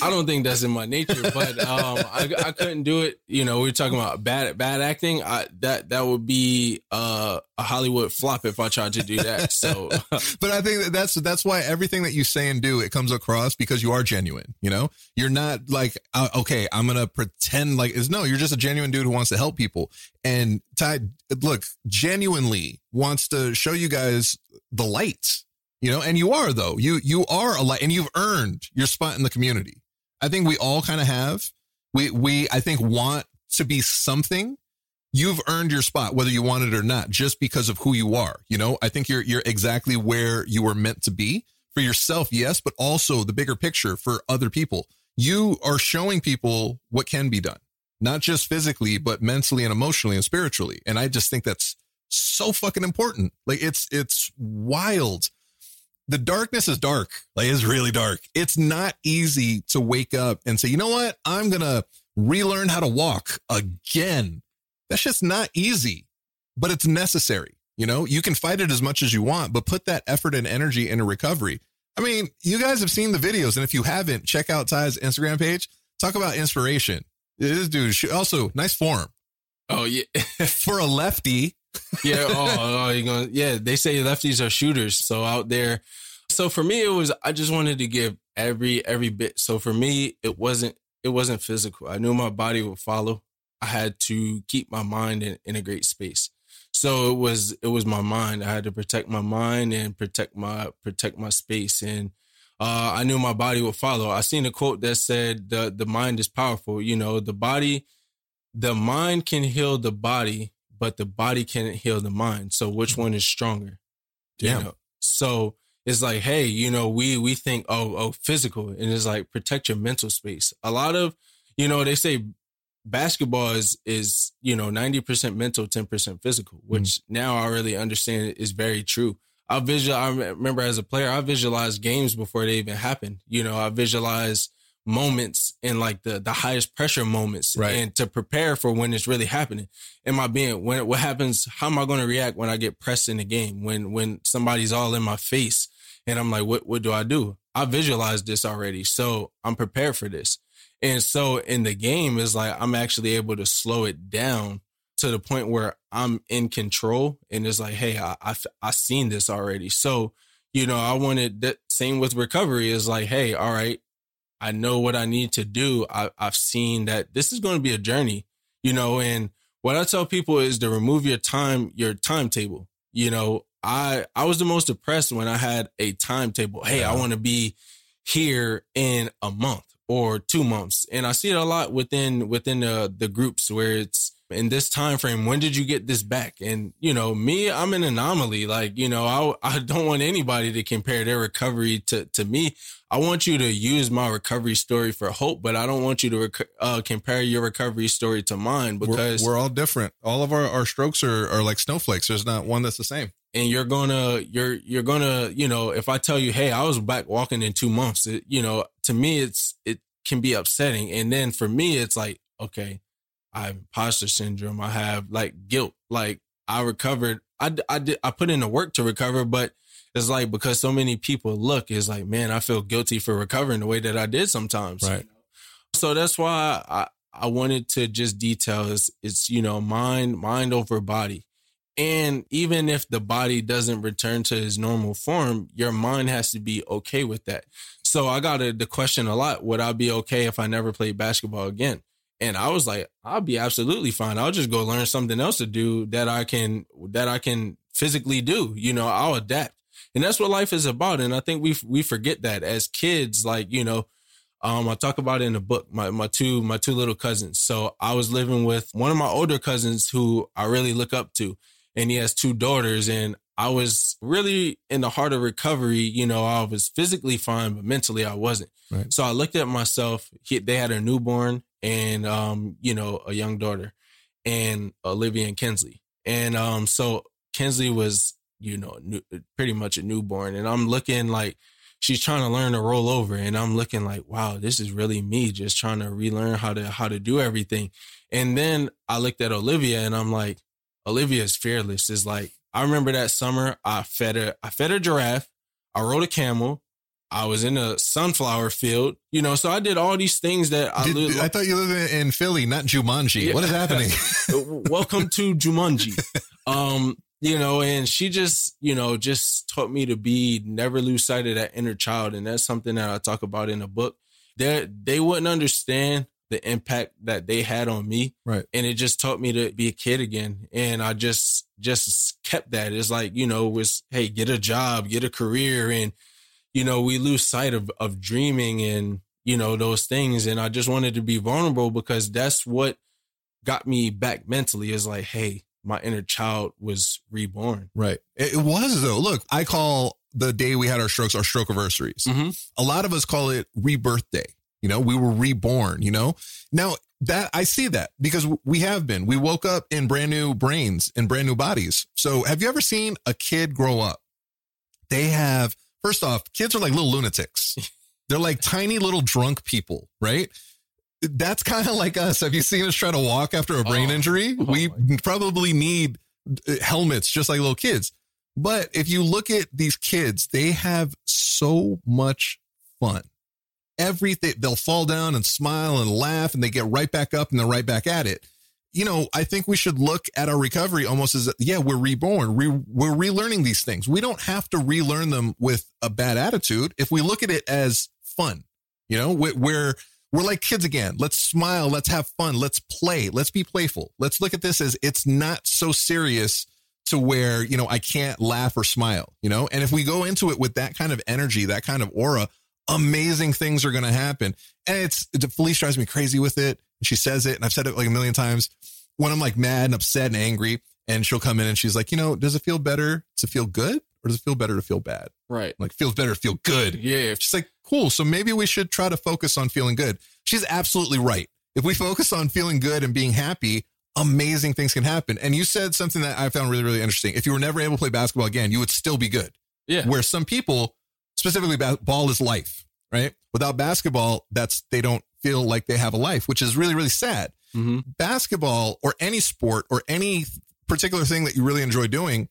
[SPEAKER 3] I don't think that's in my nature, but um, I, I couldn't do it. You know, we are talking about bad bad acting. I, that that would be uh, a Hollywood flop if I tried to do that. So, *laughs*
[SPEAKER 2] but I think that that's that's why everything that you say and do it comes across because you are genuine. You know, you're not like uh, okay, I'm gonna pretend like is no. You're just a genuine dude who wants to help people. And Ty, look, genuinely wants to show you guys the light you know, and you are though. You you are a lot, and you've earned your spot in the community. I think we all kind of have. We we I think want to be something. You've earned your spot, whether you want it or not, just because of who you are. You know, I think you're you're exactly where you were meant to be for yourself, yes, but also the bigger picture for other people. You are showing people what can be done, not just physically, but mentally and emotionally and spiritually. And I just think that's so fucking important. Like it's it's wild the darkness is dark. Like it's really dark. It's not easy to wake up and say, you know what? I'm going to relearn how to walk again. That's just not easy, but it's necessary. You know, you can fight it as much as you want, but put that effort and energy into recovery. I mean, you guys have seen the videos, and if you haven't, check out Ty's Instagram page. Talk about inspiration. This dude also nice form.
[SPEAKER 3] Oh yeah, *laughs*
[SPEAKER 2] for a lefty,
[SPEAKER 3] yeah. Oh, oh, you going yeah. They say lefties are shooters. So out there. So for me, it was I just wanted to give every every bit. So for me, it wasn't it wasn't physical. I knew my body would follow. I had to keep my mind in, in a great space. So it was it was my mind. I had to protect my mind and protect my protect my space. And uh, I knew my body would follow. I seen a quote that said the the mind is powerful. You know, the body, the mind can heal the body, but the body can't heal the mind. So which one is stronger?
[SPEAKER 2] Yeah.
[SPEAKER 3] You know? So it's like, hey, you know, we we think, oh, oh, physical, and it's like protect your mental space. A lot of, you know, they say basketball is is you know ninety percent mental, ten percent physical, hmm. which now I really understand is very true. I visual. I remember as a player, I visualized games before they even happened. You know, I visualize moments and like the the highest pressure moments,
[SPEAKER 2] Right.
[SPEAKER 3] and to prepare for when it's really happening. Am I being when what happens? How am I going to react when I get pressed in the game? When when somebody's all in my face, and I'm like, what what do I do? I visualized this already, so I'm prepared for this. And so in the game is like I'm actually able to slow it down to the point where I'm in control and it's like, hey, I I I seen this already. So, you know, I wanted that same with recovery is like, hey, all right, I know what I need to do. I, I've seen that this is going to be a journey, you know, and what I tell people is to remove your time, your timetable. You know, I I was the most depressed when I had a timetable. Hey, I want to be here in a month or two months, and I see it a lot within within the the groups where it's in this time frame. When did you get this back? And you know, me, I'm an anomaly. Like you know, I I don't want anybody to compare their recovery to to me. I want you to use my recovery story for hope, but I don't want you to rec- uh, compare your recovery story to mine
[SPEAKER 2] We're,
[SPEAKER 3] because
[SPEAKER 2] we're all different. All of our, our strokes are, are like snowflakes. There's not one that's the same.
[SPEAKER 3] and you're gonna you're you're gonna you know if i tell you hey i was back walking in two months it, you know to me it's it can be upsetting and then for me it's like okay i have imposter syndrome i have like guilt like i recovered I, I did i put in the work to recover but it's like because so many people look it's like man i feel guilty for recovering the way that i did sometimes
[SPEAKER 2] Right.
[SPEAKER 3] so that's why i i wanted to just detail is it's you know mind mind over body and even if the body doesn't return to his normal form, your mind has to be okay with that. So I got a, the question a lot would I be okay if I never played basketball again? And I was like, I'll be absolutely fine. I'll just go learn something else to do that I can that I can physically do. You know, I'll adapt. And that's what life is about. And I think we we forget that as kids, like, you know, um, I talk about it in the book, my, my two, my two little cousins. So I was living with one of my older cousins who I really look up to and he has two daughters and I was really in the heart of recovery. You know, I was physically fine, but mentally I wasn't.
[SPEAKER 2] Right.
[SPEAKER 3] So I looked at myself. He, they had a newborn and, um, you know, a young daughter and Olivia and Kinsley. And, um, so Kinsley was, you know, new, pretty much a newborn and I'm looking like, she's trying to learn to roll over and i'm looking like wow this is really me just trying to relearn how to how to do everything and then i looked at olivia and i'm like olivia is fearless is like i remember that summer i fed a i fed a giraffe i rode a camel i was in a sunflower field you know so i did all these things that i
[SPEAKER 2] Did-
[SPEAKER 3] lived
[SPEAKER 2] I thought you lived in, Philly, not Jumanji.
[SPEAKER 3] Yeah.
[SPEAKER 2] What is happening? *laughs* *laughs*
[SPEAKER 3] welcome to Jumanji. Um, you know, and she just, you know, just taught me to be never lose sight of that inner child. And that's something that I talk about in the book. They they wouldn't understand the impact that they had on me.
[SPEAKER 2] Right.
[SPEAKER 3] And it just taught me to be a kid again. And I just just kept that. It's like, you know, it was hey, get a job, get a career. And, you know, we lose sight of of dreaming and, you know, those things. And I just wanted to be vulnerable because that's what got me back mentally is like, hey, my inner child was reborn.
[SPEAKER 2] Right. It, was though. Look, I call the day we had our strokes our stroke anniversaries.
[SPEAKER 3] Mhm.
[SPEAKER 2] A lot of us call it rebirth day. You know, we were reborn, you know? Now that I see that because we have been. We woke up in brand new brains and brand new bodies. So have you ever seen a kid grow up? They have, first off, kids are like little lunatics. *laughs* They're like tiny little drunk people, right? That's kind of like us. Have you seen us try to walk after a brain
[SPEAKER 3] Oh.
[SPEAKER 2] injury?
[SPEAKER 3] Oh
[SPEAKER 2] we probably need uh, helmets just like little kids. But if you look at these kids, they have so much fun. Everything they'll fall down and smile and laugh and they get right back up and they're right back at it. You know, I think we should look at our recovery almost as yeah, we're reborn. Re- we're relearning these things. We don't have to relearn them with a bad attitude if we look at it as fun. You know, we- we're we're like kids again. Let's smile. Let's have fun. Let's play. Let's be playful. Let's look at this as it's not so serious to where, you know, I can't laugh or smile, you know? And if we go into it with that kind of energy, that kind of aura, amazing things are going to happen. And it's, Felice drives me crazy with it. She says it, and I've said it like a million times. When I'm like mad and upset and angry, and she'll come in and she's like, you know, does it feel better to feel good or does it feel better to feel bad?
[SPEAKER 3] Right.
[SPEAKER 2] Like, feels better to feel good.
[SPEAKER 3] Yeah.
[SPEAKER 2] She's like, cool. So maybe we should try to focus on feeling good. She's absolutely right. If we focus on feeling good and being happy, amazing things can happen. And you said something that I found really, really interesting. If you were never able to play basketball again, you would still be good.
[SPEAKER 3] Yeah.
[SPEAKER 2] Where some people, specifically ball is life, right? Without basketball, that's they don't feel like they have a life, which is really, really sad.
[SPEAKER 3] Mm-hmm.
[SPEAKER 2] Basketball or any sport or any particular thing that you really enjoy doing,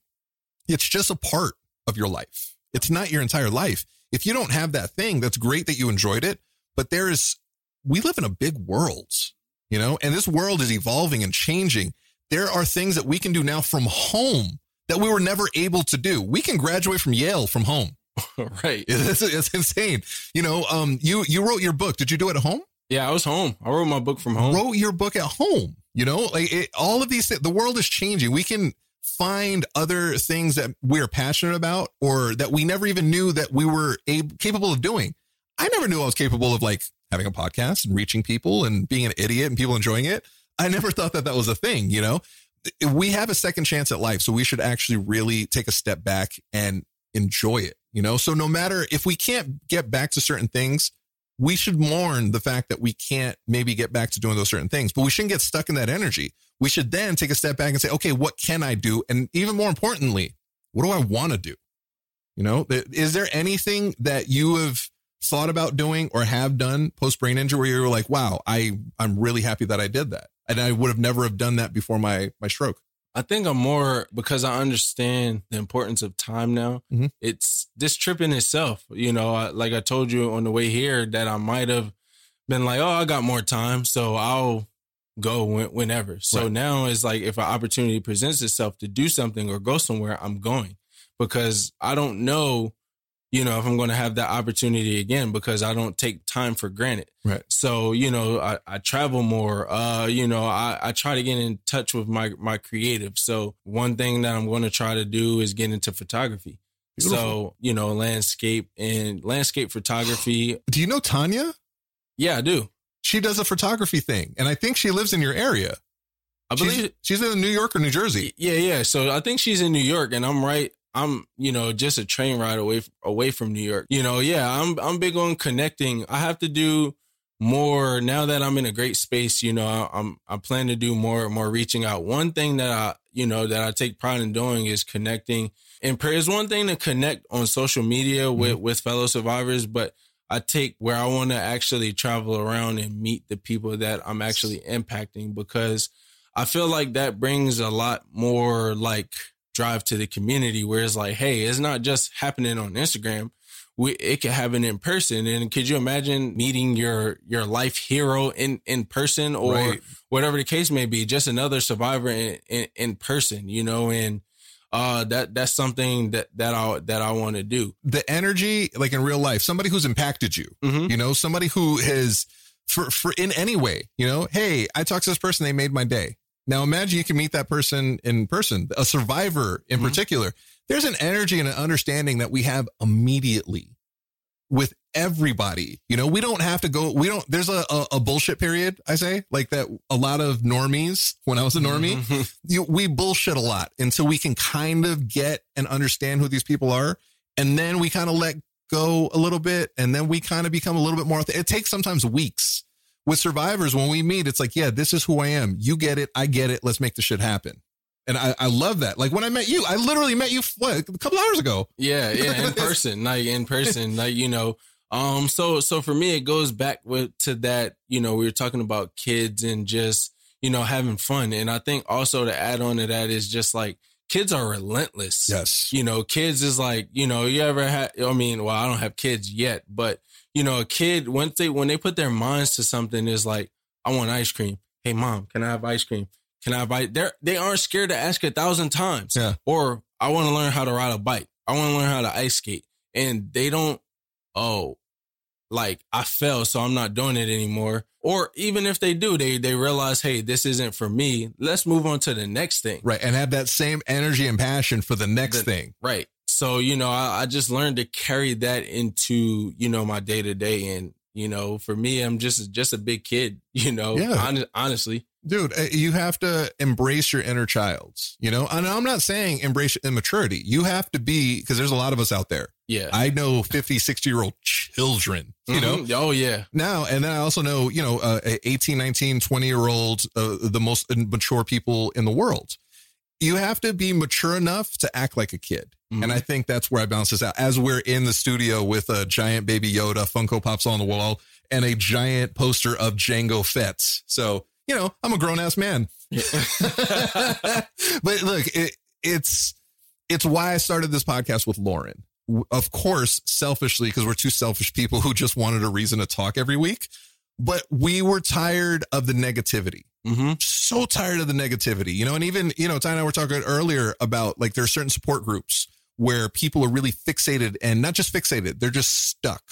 [SPEAKER 2] it's just a part of your life. It's not your entire life. If you don't have that thing, that's great that you enjoyed it, but there is, we live in a big world, you know, and this world is evolving and changing. There are things that we can do now from home that we were never able to do. We can graduate from Yale from home. *laughs*
[SPEAKER 3] right. *laughs*
[SPEAKER 2] It's, it's insane. You know, um, you, you wrote your book. Did you do it at home?
[SPEAKER 3] Yeah, I was home. I wrote my book from home.
[SPEAKER 2] Wrote your book at home. You know, like it, all of these things, the world is changing. We can find other things that we're passionate about or that we never even knew that we were able, capable of doing. I never knew I was capable of like having a podcast and reaching people and being an idiot and people enjoying it. I never *laughs* thought that that was a thing, you know? We have a second chance at life, so we should actually really take a step back and enjoy it, you know? So no matter if we can't get back to certain things, we should mourn the fact that we can't maybe get back to doing those certain things, but we shouldn't get stuck in that energy. We should then take a step back and say, okay, what can I do? And even more importantly, what do I want to do? You know, is there anything that you have thought about doing or have done post brain injury where you're like, wow, I, I'm really happy that I did that. And I would have never have done that before my, my stroke.
[SPEAKER 3] I think I'm more because I understand the importance of time now.
[SPEAKER 2] Mm-hmm.
[SPEAKER 3] It's this trip in itself. You know, I, like I told you on the way here that I might have been like, oh, I got more time, so I'll go when, whenever. So
[SPEAKER 2] Right.
[SPEAKER 3] now it's like if an opportunity presents itself to do something or go somewhere, I'm going because I don't know, you know, if I'm going to have that opportunity again because I don't take time for granted.
[SPEAKER 2] Right.
[SPEAKER 3] So, you know, I, I travel more. Uh, you know, I, I try to get in touch with my my creative. So one thing that I'm going to try to do is get into photography.
[SPEAKER 2] Beautiful.
[SPEAKER 3] So, you know, landscape and landscape photography. *gasps*
[SPEAKER 2] Do you know Tanya?
[SPEAKER 3] Yeah, I do.
[SPEAKER 2] She does a photography thing and I think she lives in your area.
[SPEAKER 3] I
[SPEAKER 2] She's-
[SPEAKER 3] believe
[SPEAKER 2] she's in New York or New Jersey.
[SPEAKER 3] Yeah, yeah. So I think she's in New York, and I'm right. I'm, you know, just a train ride away away from New York. You know, yeah. I'm I'm big on connecting. I have to do more now that I'm in a great space. You know, I, I'm I plan to do more more reaching out. One thing that I, you know, that I take pride in doing is connecting. And prayer is one thing to connect on social media mm-hmm. with with fellow survivors, but I take where I want to actually travel around and meet the people that I'm actually impacting because I feel like that brings a lot more like drive to the community where it's like, hey, it's not just happening on Instagram. We, it could happen in person. And could you imagine meeting your your life hero in in person or
[SPEAKER 2] Right.
[SPEAKER 3] whatever the case may be, just another survivor in, in, in person, you know, and uh that that's something that that I that I want to do.
[SPEAKER 2] The energy, like in real life, somebody who's impacted you,
[SPEAKER 3] Mhm.
[SPEAKER 2] you know, somebody who has for for in any way, you know, hey, I talked to this person, they made my day. Now imagine you can meet that person in person, a survivor in
[SPEAKER 3] Mhm.
[SPEAKER 2] particular. There's an energy and an understanding that we have immediately with everybody. You know, we don't have to go, we don't, there's a, a, a bullshit period, I say, like that a lot of normies, when I was a normie,
[SPEAKER 3] Mhm. *laughs*
[SPEAKER 2] you, we bullshit a lot until we can kind of get and understand who these people are. And then we kind of let go a little bit. And then we kind of become a little bit more. It takes sometimes weeks with survivors. When we meet, it's like, yeah, this is who I am. You get it. I get it. Let's make the shit happen. And I, I love that. Like when I met you, I literally met you what, a couple hours ago.
[SPEAKER 3] Yeah, *laughs* yeah, in person, like in person, like you know. Um, so so for me, it goes back with to that. You know, we were talking about kids and just you know having fun, and I think also to add on to that is just like kids are relentless.
[SPEAKER 2] Yes.
[SPEAKER 3] You know, kids is like you know you ever had. I mean, well, I don't have kids yet, but you know, a kid once they when they put their minds to something is like, I want ice cream. Hey, mom, can I have ice cream? Can I have ice? They they aren't scared to ask a thousand times.
[SPEAKER 2] Yeah.
[SPEAKER 3] Or I want to learn how to ride a bike. I want to learn how to ice skate, and they don't. Oh, like I fell, so I'm not doing it anymore. Or even if they do, they they realize, hey, this isn't for me. Let's move on to the next thing.
[SPEAKER 2] Right. And have that same energy and passion for the next
[SPEAKER 3] The-
[SPEAKER 2] thing.
[SPEAKER 3] Right. So, you know, I, I just learned to carry that into, you know, my day to day. And, you know, for me, I'm just just a big kid, *laughs* you know,
[SPEAKER 2] Yeah.
[SPEAKER 3] hon- honestly.
[SPEAKER 2] Dude, uh, you have to embrace your inner child, you know? And I'm not saying embrace immaturity. You have to be, because there's a lot of us out there.
[SPEAKER 3] Yeah.
[SPEAKER 2] I know 50, 60 year old children, you know?
[SPEAKER 3] Mhm. Oh, yeah.
[SPEAKER 2] now and then i also know you know uh, 18 19 20 year old uh, the most mature people in the world you have to be mature enough to act like a kid.
[SPEAKER 3] Mhm.
[SPEAKER 2] and i think that's where i balance this out. As we're in the studio with a giant baby yoda funko pops on the wall and a giant poster of jango fett. So you know i'm a grown-ass man. *laughs* *laughs* But look it, it's it's why i started this podcast with lauren. Of course selfishly because we're two selfish people who just wanted a reason to talk every week but we were tired of the negativity.
[SPEAKER 3] Hmm
[SPEAKER 2] so tired of the negativity you know and even you know ty and i were talking earlier about like there are certain support groups where people are really fixated and not just fixated they're just stuck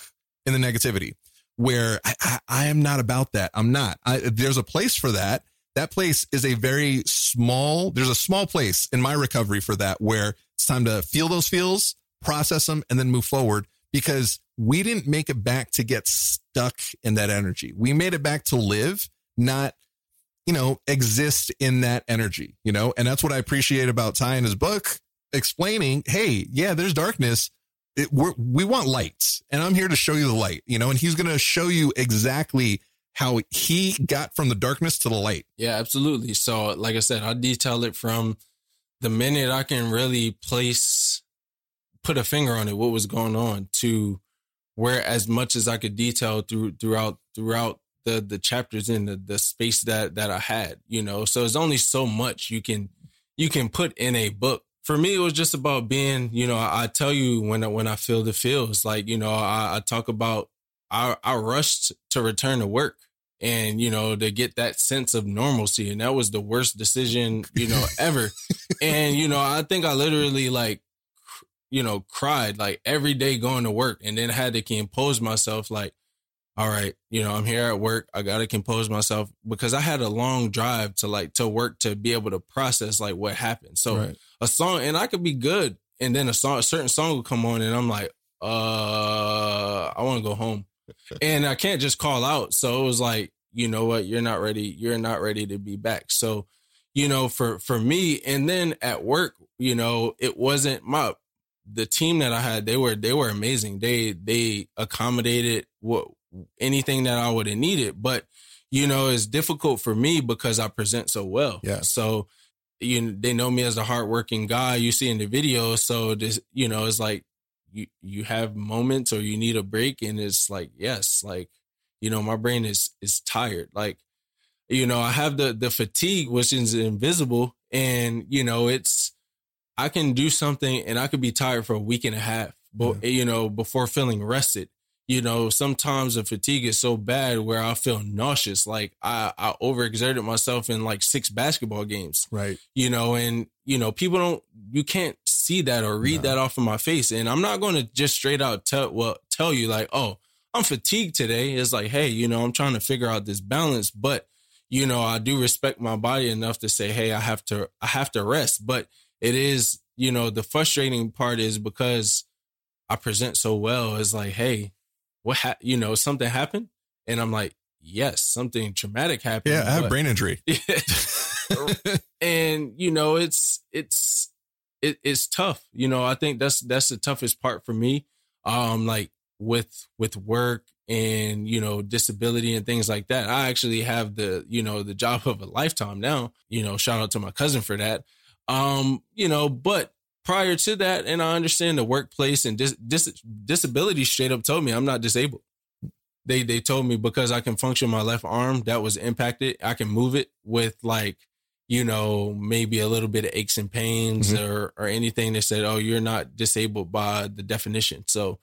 [SPEAKER 2] in the negativity where i, I, I am not about that. I'm not. I, there's a place for that. That place is a very small there's a small place in my recovery for that where it's time to feel those feels process them and then move forward because we didn't make it back to get stuck in that energy. We made it back to live not you know exist in that energy you know? And that's what i appreciate about ty in his book explaining hey yeah there's darkness. It, we want lights, and i'm here to show you the light you know? And he's going to show you exactly how he got from the darkness to the light.
[SPEAKER 3] Yeah, absolutely. So, like I said, I detail it from the minute I can really place, put a finger on it, what was going on, to where as much as I could detail through throughout throughout the the chapters in the the space that that I had, you know. So it's only so much you can you can put in a book. For me, it was just about being, you know, I, I tell you when I, when I feel the feels, like you know, I, I talk about I I rushed to return to work and you know to get that sense of normalcy and that was the worst decision you know ever *laughs* and you know i think i literally like you know cried like every day going to work and then had to compose myself like all right you know i'm here at work i gotta compose myself because i had a long drive to like to work to be able to process like what happened so a song and i could be good and then a song a certain song would come on and i'm like uh i want to go home *laughs* and I can't just call out. So it was like, you know what, you're not ready. You're not ready to be back. So, you know, for for me, and then at work, you know, it wasn't my the team that I had. They were they were amazing. They they accommodated what anything that I would have needed. But you know, it's difficult for me because I present so well.
[SPEAKER 2] Yeah.
[SPEAKER 3] So you know, they know me as a hardworking guy. You see in the video. So this, you know, it's like you you have moments or you need a break and it's like yes like you know my brain is is tired like you know i have the the fatigue which is invisible and you know it's i can do something and i could be tired for a week and a half but you know before feeling rested you know sometimes the fatigue is so bad where i feel nauseous like i i overexerted myself in like six basketball games
[SPEAKER 2] right
[SPEAKER 3] you know, and you know, people don't you can't see that or read that off of my face. And I'm not gonna just straight out tell well tell you like, oh, I'm fatigued today. It's like, hey, you know, I'm trying to figure out this balance, but you know, I do respect my body enough to say, hey, I have to I have to rest. But it is, you know, the frustrating part is because I present so well, it's like, hey, what ha- you know, something happened? And I'm like, yes, something traumatic happened.
[SPEAKER 2] yeah i have
[SPEAKER 3] but-
[SPEAKER 2] brain injury *laughs*
[SPEAKER 3] and you know it's it's it, it's tough you know i think that's that's the toughest part for me um like with with work and you know disability and things like that i actually have the you know the job of a lifetime now you know shout out to my cousin for that um you know but prior to that and i understand the workplace and dis, dis, disability straight up told me i'm not disabled they they told me because i can function my left arm that was impacted i can move it with like you know, maybe a little bit of aches and pains or or anything They said, oh, you're not disabled by the definition. So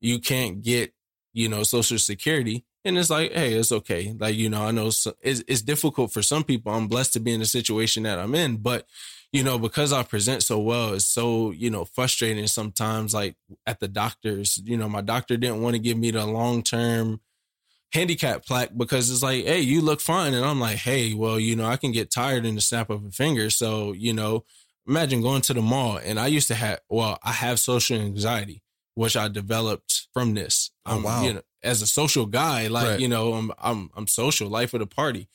[SPEAKER 3] you can't get, you know, social security And it's like, hey, it's okay. Like, you know, I know it's, it's difficult for some people. I'm blessed to be in the situation that I'm in, but you know, because I present so well, it's so, you know, frustrating sometimes. Like at the doctors, you know, my doctor didn't want to give me the long term handicap plaque because it's like, hey, you look fine. And I'm like, hey, well, you know, I can get tired in the snap of a finger. So, you know, imagine going to the mall. And I used to have, well, I have social anxiety, which I developed from this.
[SPEAKER 2] Oh, wow.
[SPEAKER 3] You know, as a social guy, like,
[SPEAKER 2] Right.
[SPEAKER 3] you know, I'm, I'm, I'm social, life of the party.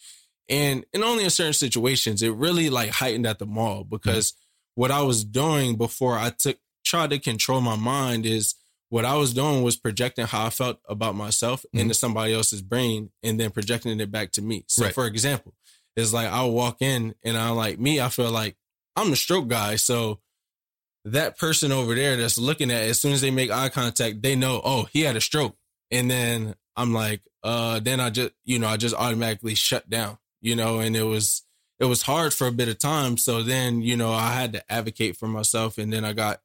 [SPEAKER 3] And in only in certain situations, it really like heightened at the mall because what I was doing before I took, tried to control my mind is what I was doing was projecting how I felt about myself into somebody else's brain and then projecting it back to me. So
[SPEAKER 2] Right.
[SPEAKER 3] for example, it's like I'll walk in and I'm like, me, I feel like I'm the stroke guy. So that person over there that's looking at, it, as soon as they make eye contact, they know, oh, he had a stroke. And then I'm like, uh, then I just, you know, I just automatically shut down, you know, and it was, it was hard for a bit of time. So then, you know, I had to advocate for myself. And then I got,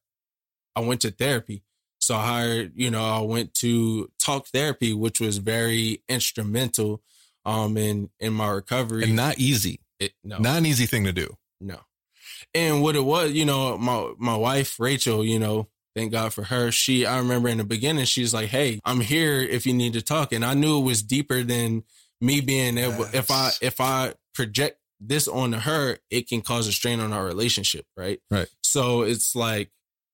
[SPEAKER 3] I went to therapy. So I hired, you know, I went to talk therapy, which was very instrumental um in in my recovery.
[SPEAKER 2] And not easy.
[SPEAKER 3] it, no,
[SPEAKER 2] Not an easy thing to do.
[SPEAKER 3] no. And what it was, you know, my my wife Rachel, you know, thank God for her. She, I remember in the beginning, she's like, "Hey, I'm here if you need to talk," and I knew it was deeper than me being able. If I if I project this onto her, it can cause a strain on our relationship, right?
[SPEAKER 2] Right.
[SPEAKER 3] So it's like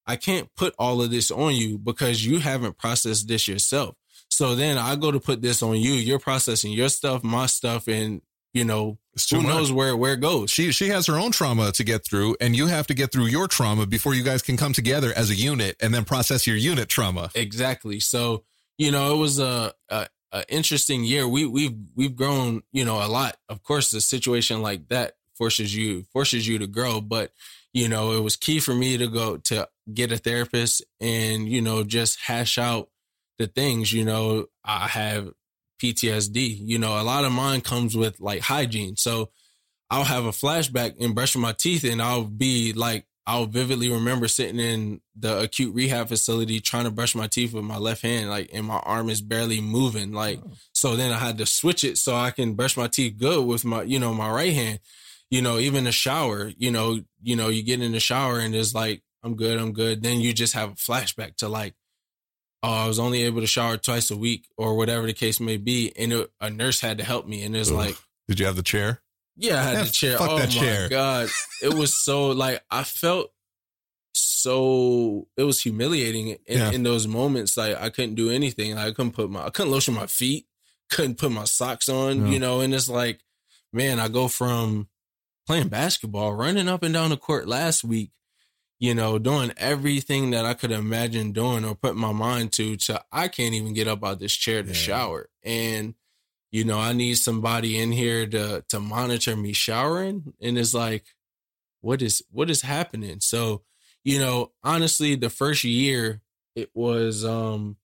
[SPEAKER 3] I can't put all of this on you because you haven't processed this yourself. So then I go to put this on you. You're processing your stuff, my stuff, and you know who
[SPEAKER 2] much.
[SPEAKER 3] knows where where it goes.
[SPEAKER 2] She she has her own trauma to get through, and you have to get through your trauma before you guys can come together as a unit and then process your unit trauma.
[SPEAKER 3] Exactly. So you know, it was a, a, a interesting year. We we've we've grown, you know, a lot. Of course, the situation like that forces you forces you to grow, but you know, it was key for me to go to get a therapist and you know just hash out the things. You know, I have PTSD. You know, a lot of mine comes with like hygiene. So I'll have a flashback and brushing my teeth, and I'll be like, I'll vividly remember sitting in the acute rehab facility trying to brush my teeth with my left hand, like, and my arm is barely moving. Like, oh. so then I had to switch it so I can brush my teeth good with my, you know, my right hand. You know, even the shower, you know, you know, you get in the shower and it's like, I'm good, I'm good. Then you just have a flashback to like, oh, I was only able to shower twice a week or whatever the case may be. And it, a nurse had to help me. And it's like,
[SPEAKER 2] Did you have the chair?
[SPEAKER 3] Yeah, I had the chair.
[SPEAKER 2] fuck
[SPEAKER 3] oh
[SPEAKER 2] that
[SPEAKER 3] my
[SPEAKER 2] chair.
[SPEAKER 3] god, it was so *laughs* like I felt so it was humiliating in,
[SPEAKER 2] Yeah.
[SPEAKER 3] in those moments. Like I couldn't do anything. Like, I couldn't put my I couldn't lotion my feet. Couldn't put my socks on.
[SPEAKER 2] Yeah.
[SPEAKER 3] You know, and it's like, man, I go from playing basketball, running up and down the court last week. You know, doing everything that I could imagine doing or put my mind to. To I can't even get up out of this chair to
[SPEAKER 2] Yeah.
[SPEAKER 3] shower, and you know, I need somebody in here to to monitor me showering. And it's like, what is what is happening? So, you know, honestly, the first year it was um,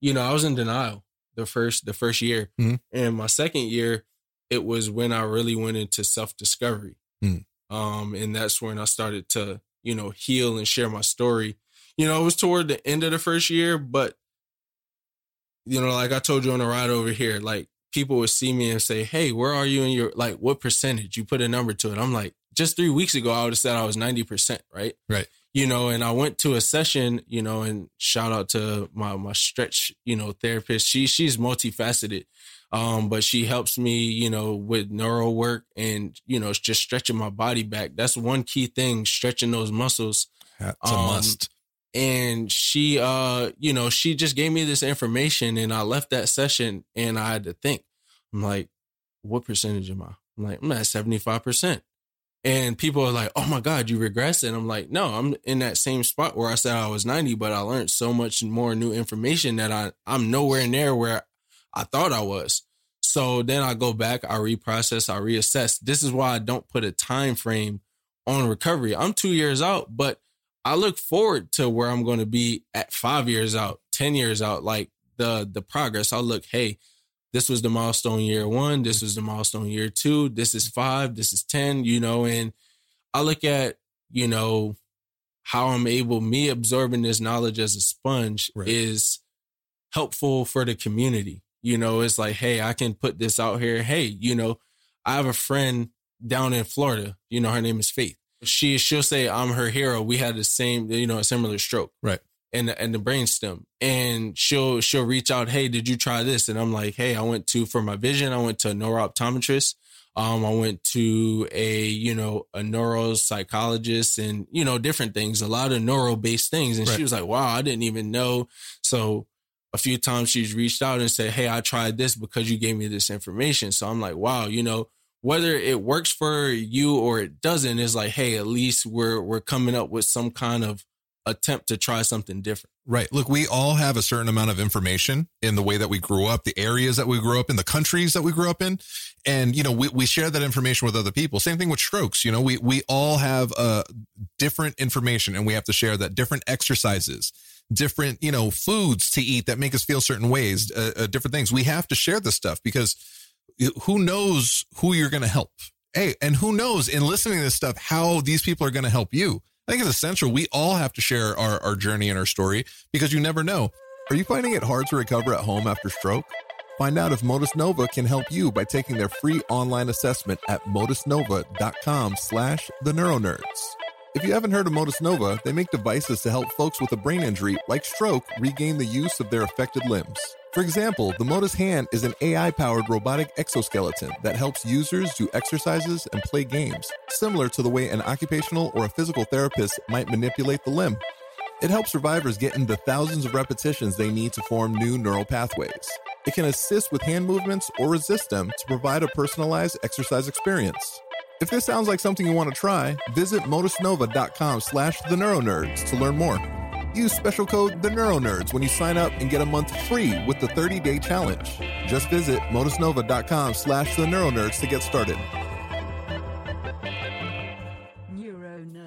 [SPEAKER 3] you know, I was in denial the first the first year.
[SPEAKER 2] Mhm.
[SPEAKER 3] And my second year, it was when I really went into self-discovery.
[SPEAKER 2] Mm.
[SPEAKER 3] Um, and that's when I started to, you know, heal and share my story. You know, it was toward the end of the first year, but you know, like I told you on the ride over here, like people would see me and say, Hey, where are you in your like what percentage? You put a number to it. I'm like, just three weeks ago, I would have said I was 90%, right?
[SPEAKER 2] Right.
[SPEAKER 3] You know, and I went to a session, you know, and shout out to my my stretch, you know, therapist. She she's multifaceted. Um, but she helps me, you know, with neural work and, you know, just stretching my body back. That's one key thing, stretching those muscles
[SPEAKER 2] That's a
[SPEAKER 3] Um,
[SPEAKER 2] must.
[SPEAKER 3] and she uh you know she just gave me this information and i left that session and i had to think i'm like what percentage am i? I'm like i'm at 75% and people are like oh my god you regressed? And i'm like no i'm in that same spot where i said i was 90 but i learned so much more new information that i i'm nowhere near where i thought i was. So then i go back i reprocess i reassess. This is why i don't put a time frame on recovery. I'm two years out but I look forward to where I'm going to be at five years out, 10 years out, like the, the progress. I'll look, Hey, this was the milestone year one. This was the milestone year two. This is five. This is 10, you know, and I look at, you know, how I'm able, me absorbing this knowledge as a sponge
[SPEAKER 2] Right.
[SPEAKER 3] is helpful for the community. you know, it's like, hey, I can put this out here. Hey, you know, I have a friend down in Florida. You know, her name is Faith. She she'll say I'm her hero. We had the same, you know, a similar stroke.
[SPEAKER 2] Right.
[SPEAKER 3] And and the brainstem. And she'll she'll reach out, hey, did you try this? And I'm like, hey, I went to for my vision, I went to a neurooptometrist. Um, I went to a, you know, a neuropsychologist and, you know, different things, a lot of neuro based things. And
[SPEAKER 2] Right.
[SPEAKER 3] she was like, wow, I didn't even know. So a few times she's reached out and said, Hey, I tried this because you gave me this information. So I'm like, wow, you know, whether it works for you or it doesn't, is like, hey, at least we're we're coming up with some kind of attempt to try something different.
[SPEAKER 2] Right. Look, we all have a certain amount of information in the way that we grew up, the areas that we grew up in, the countries that we grew up in. And, you know, we, we share that information with other people. Same thing with strokes. You know, we, we all have uh, different information and we have to share that different exercises, different, you know, foods to eat that make us feel certain ways, uh, uh, different things. We have to share this stuff because who knows who you're going to help. Hey, and who knows in listening to this stuff, how these people are going to help you. I think it's essential. We all have to share our, our journey and our story because you never know. Are you finding it hard to recover at home after stroke? Find out if Modus Nova can help you by taking their free online assessment at modusnova.com slash the neuronerds. If you haven't heard of Modus Nova, they make devices to help folks with a brain injury like stroke regain the use of their affected limbs. For example, the Modus Hand is an AI powered robotic exoskeleton that helps users do exercises and play games, similar to the way an occupational or a physical therapist might manipulate the limb. It helps survivors get into thousands of repetitions they need to form new neural pathways. It can assist with hand movements or resist them to provide a personalized exercise experience. If this sounds like something you want to try, visit modusnova.com slash the neuronerds to learn more. Use special code the neuronerds when you sign up and get a month free with the 30-day challenge. Just visit modusnova.com slash the neuronerds to get started.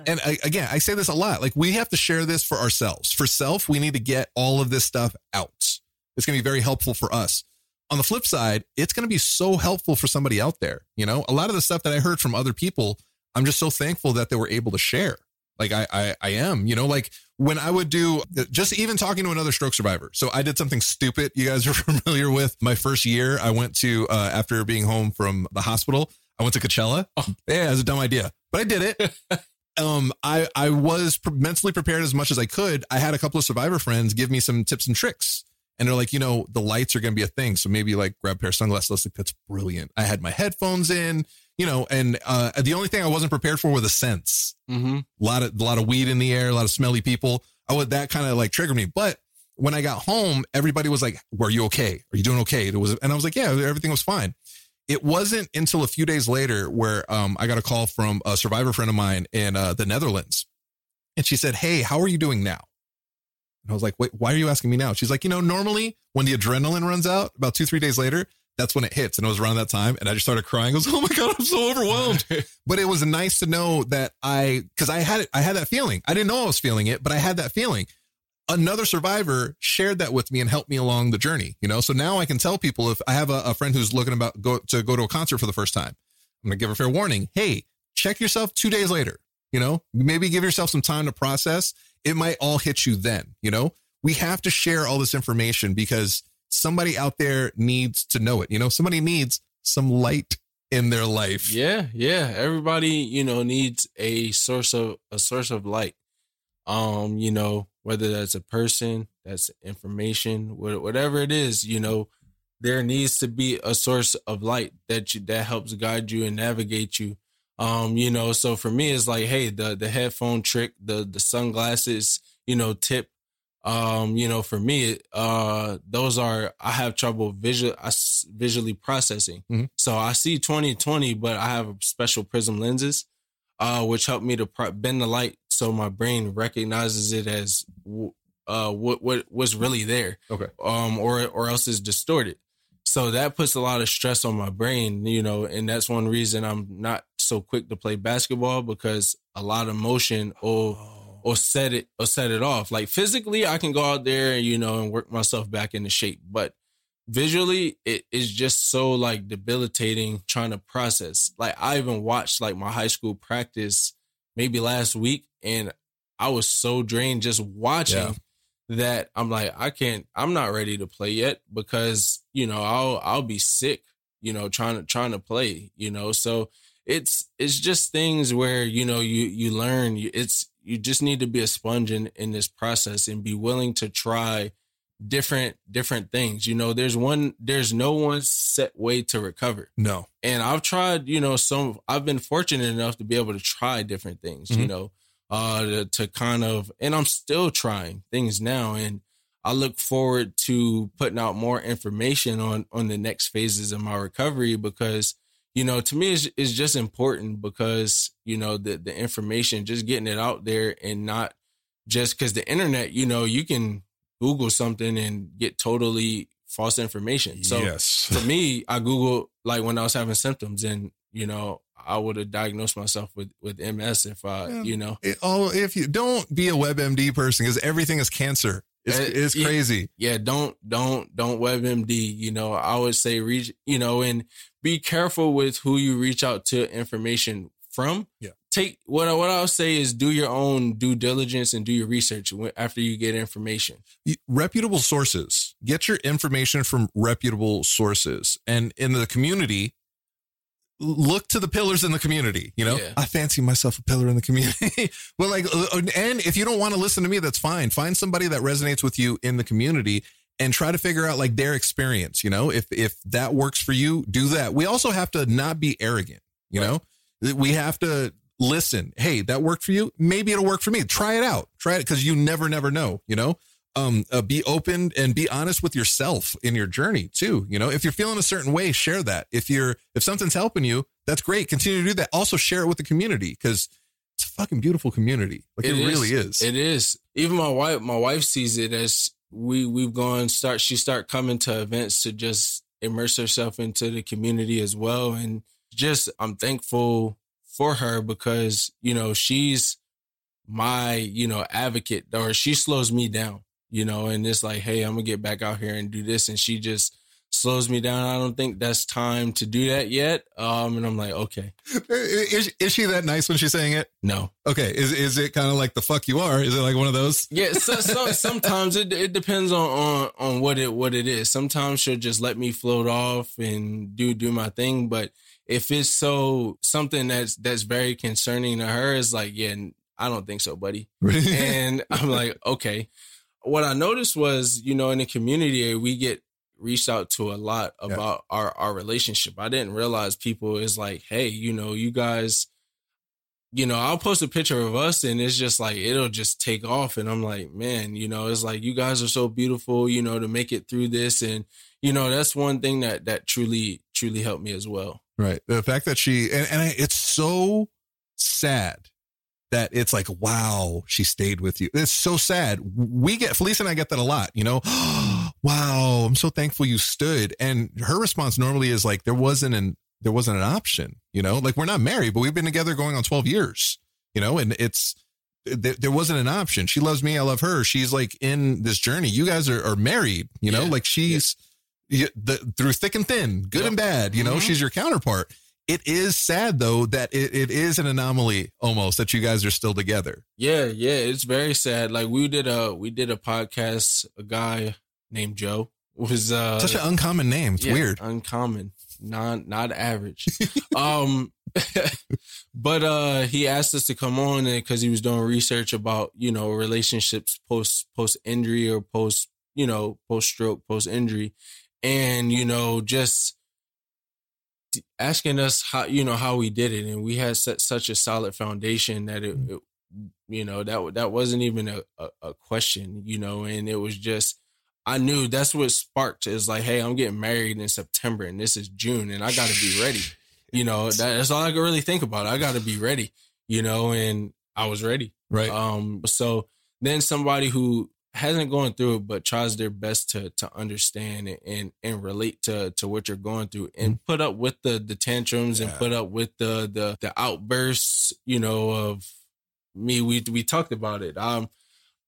[SPEAKER 2] And I, again, I say this a lot. Like we have to share this for ourselves. For self, we need to get all of this stuff out. It's going to be very helpful for us. On the flip side, it's going to be so helpful for somebody out there. You know, a lot of the stuff that I heard from other people, I'm just so thankful that they were able to share. Like I, I, I am, you know, like when I would do just even talking to another stroke survivor. So I did something stupid. You guys *laughs* are familiar with my first year. I went to, uh, after being home from the hospital, I went to Coachella. Oh, yeah, it was a dumb idea, but I did it. *laughs* um, I, I was pre- mentally prepared as much as I could. I had a couple of survivor friends give me some tips and tricks. And they're like, you know, the lights are going to be a thing. So maybe like grab a pair of sunglasses. Was like, that's brilliant. I had my headphones in, you know, and uh, the only thing I wasn't prepared for were the scents.
[SPEAKER 3] Mm-hmm.
[SPEAKER 2] A lot of a lot of weed in the air, a lot of smelly people. I would that kind of like triggered me. But when I got home, everybody was like, "Were you okay? Are you doing okay?" It was, and I was like, "Yeah, everything was fine." It wasn't until a few days later where um, I got a call from a survivor friend of mine in uh, the Netherlands, and she said, "Hey, how are you doing now?" And I was like, "Wait, why are you asking me now?" She's like, "You know, normally when the adrenaline runs out, about two three days later." That's when it hits. And it was around that time. And I just started crying. I was, oh my God, I'm so overwhelmed. *laughs* but it was nice to know that I, cause I had it, I had that feeling. I didn't know I was feeling it, but I had that feeling. Another survivor shared that with me and helped me along the journey, you know? So now I can tell people if I have a, a friend who's looking about go to go to a concert for the first time, I'm going to give a fair warning. Hey, check yourself two days later, you know, maybe give yourself some time to process. It might all hit you then, you know, we have to share all this information because somebody out there needs to know it. You know, somebody needs some light in their life.
[SPEAKER 3] Yeah, yeah. Everybody, you know, needs a source of a source of light. Um, you know, whether that's a person, that's information, whatever it is, you know, there needs to be a source of light that you that helps guide you and navigate you. Um, you know, so for me, it's like, hey, the the headphone trick, the the sunglasses, you know, tip um you know for me uh those are i have trouble visual visually processing.
[SPEAKER 2] Mm-hmm.
[SPEAKER 3] so i see 2020 but i have special prism lenses uh which help me to pr- bend the light so my brain recognizes it as uh what what was really there
[SPEAKER 2] okay.
[SPEAKER 3] um or or else it's distorted. So that puts a lot of stress on my brain you know and that's one reason i'm not so quick to play basketball because a lot of motion or or set it or set it off. Like physically, I can go out there, you know, and work myself back into shape. But visually, it is just so like debilitating trying to process. Like I even watched like my high school practice maybe last week, and I was so drained just watching
[SPEAKER 2] Yeah.
[SPEAKER 3] that I'm like, I can't, I'm not ready to play yet because you know, I'll I'll be sick, you know, trying to trying to play, you know. So it's it's just things where you know you you learn. It's you just need to be a sponge in in this process and be willing to try different different things. You know, there's one there's no one set way to recover.
[SPEAKER 2] No.
[SPEAKER 3] And I've tried, you know, some I've been fortunate enough to be able to try different things,
[SPEAKER 2] Mhm.
[SPEAKER 3] you know, uh to, to kind of and I'm still trying things now and I look forward to putting out more information on on the next phases of my recovery because you know to me it's, it's just important because you know the the information just getting it out there and not just because the internet you know you can google something and get totally false information so
[SPEAKER 2] yes.
[SPEAKER 3] for me i googled like when i was having symptoms and you know i would have diagnosed myself with with ms if i
[SPEAKER 2] Yeah.
[SPEAKER 3] you know
[SPEAKER 2] It- oh, if you don't be a WebMD person because everything is cancer. It's,
[SPEAKER 3] Uh,
[SPEAKER 2] it's crazy.
[SPEAKER 3] yeah don't don't don't webmd you know i would say reach you know and be careful with who you reach out to information from
[SPEAKER 2] Yeah.
[SPEAKER 3] take what I, what i'll say is do your own due diligence and do your research after you get information
[SPEAKER 2] reputable sources. Get your information from reputable sources. And in the community, look to the pillars in the community. You know,
[SPEAKER 3] Yeah.
[SPEAKER 2] I fancy myself a pillar in the community. *laughs* well, like, uh, and if you don't want to listen to me, that's fine. Find somebody that resonates with you in the community and try to figure out like their experience. You know, if if that works for you, do that. We also have to not be arrogant. You know, we have to listen. Hey, that worked for you. Maybe it'll work for me. Try it out. Try it because you never, never know. You know um uh, be open and be honest with yourself in your journey too you know? If you're feeling a certain way share that. If you're if something's helping you that's great. Continue to do that. Also share it with the community because it's a fucking beautiful community. Like it, really is.
[SPEAKER 3] It is. Even my wife my wife sees it as we we've gone start she start coming to events to just immerse herself into the community as well. And just i'm thankful for her because you know she's my you know advocate or she slows me down you know and it's like hey i'm gonna get back out here and do this. And she just slows me down. I don't think that's time to do that yet. Um and i'm like okay.
[SPEAKER 2] Is, is she that nice when she's saying it?
[SPEAKER 3] No.
[SPEAKER 2] Okay. Is is it kind of like the fuck you are? Is it like one of those?
[SPEAKER 3] Yeah, *laughs* so, so sometimes it it depends on, on on what it what it is. Sometimes she'll just let me float off and do do my thing, but if it's so something that's that's very concerning to her, it's like, yeah, I don't think so, buddy. *laughs* and I'm like, okay. What I noticed was, you know, in the community, eh, we get reached out to a lot
[SPEAKER 2] Yeah.
[SPEAKER 3] about our our relationship. I didn't realize people is like, hey, you know, you guys you know, I'll post a picture of us and it's just like it'll just take off. And I'm like, man, you know, it's like you guys are so beautiful, you know, to make it through this. And, you know, that's one thing that that truly, truly helped me as well.
[SPEAKER 2] Right. The fact that she and, and I, it's so sad that it's like, wow, she stayed with you. It's so sad. We get Felicia and I get that a lot, you know. *gasps* wow, I'm so thankful you stood. And her response normally is like, there wasn't an there wasn't an option, you know. Like we're not married, but we've been together going on 12 years, you know, and it's there, there wasn't an option. She loves me, I love her. She's like in this journey. You guys are, are married, you know,
[SPEAKER 3] Yeah.
[SPEAKER 2] like she's yeah, the, through thick and thin, good
[SPEAKER 3] Yep.
[SPEAKER 2] and bad, you know,
[SPEAKER 3] Mhm.
[SPEAKER 2] she's your counterpart. It is sad though that it, it is an anomaly almost that you guys are still together.
[SPEAKER 3] Yeah, yeah, it's very sad. Like we did a we did a podcast. A guy named Joe was uh
[SPEAKER 2] Such an uncommon name. It's
[SPEAKER 3] yeah,
[SPEAKER 2] weird.
[SPEAKER 3] uncommon, not not average. *laughs* um, *laughs* but uh, he asked us to come on because he was doing research about you know relationships post post injury or post you know post stroke post injury, and you know just asking us how you know how we did it, and we had set such a solid foundation that it, it you know that that wasn't even a, a, a question, you know, and it was just I knew that's what sparked is like, hey, I'm getting married in September and this is June and I got to be ready. *laughs* You know, that, that's all I could really think about. I got to be ready, you know, and I was ready.
[SPEAKER 2] Right.
[SPEAKER 3] Um, so then somebody who hasn't gone through it but tries their best to to understand and and, and relate to to what you're going through and put up with the the tantrums and put up with the the the outbursts, you know, of me. We we talked about it. Um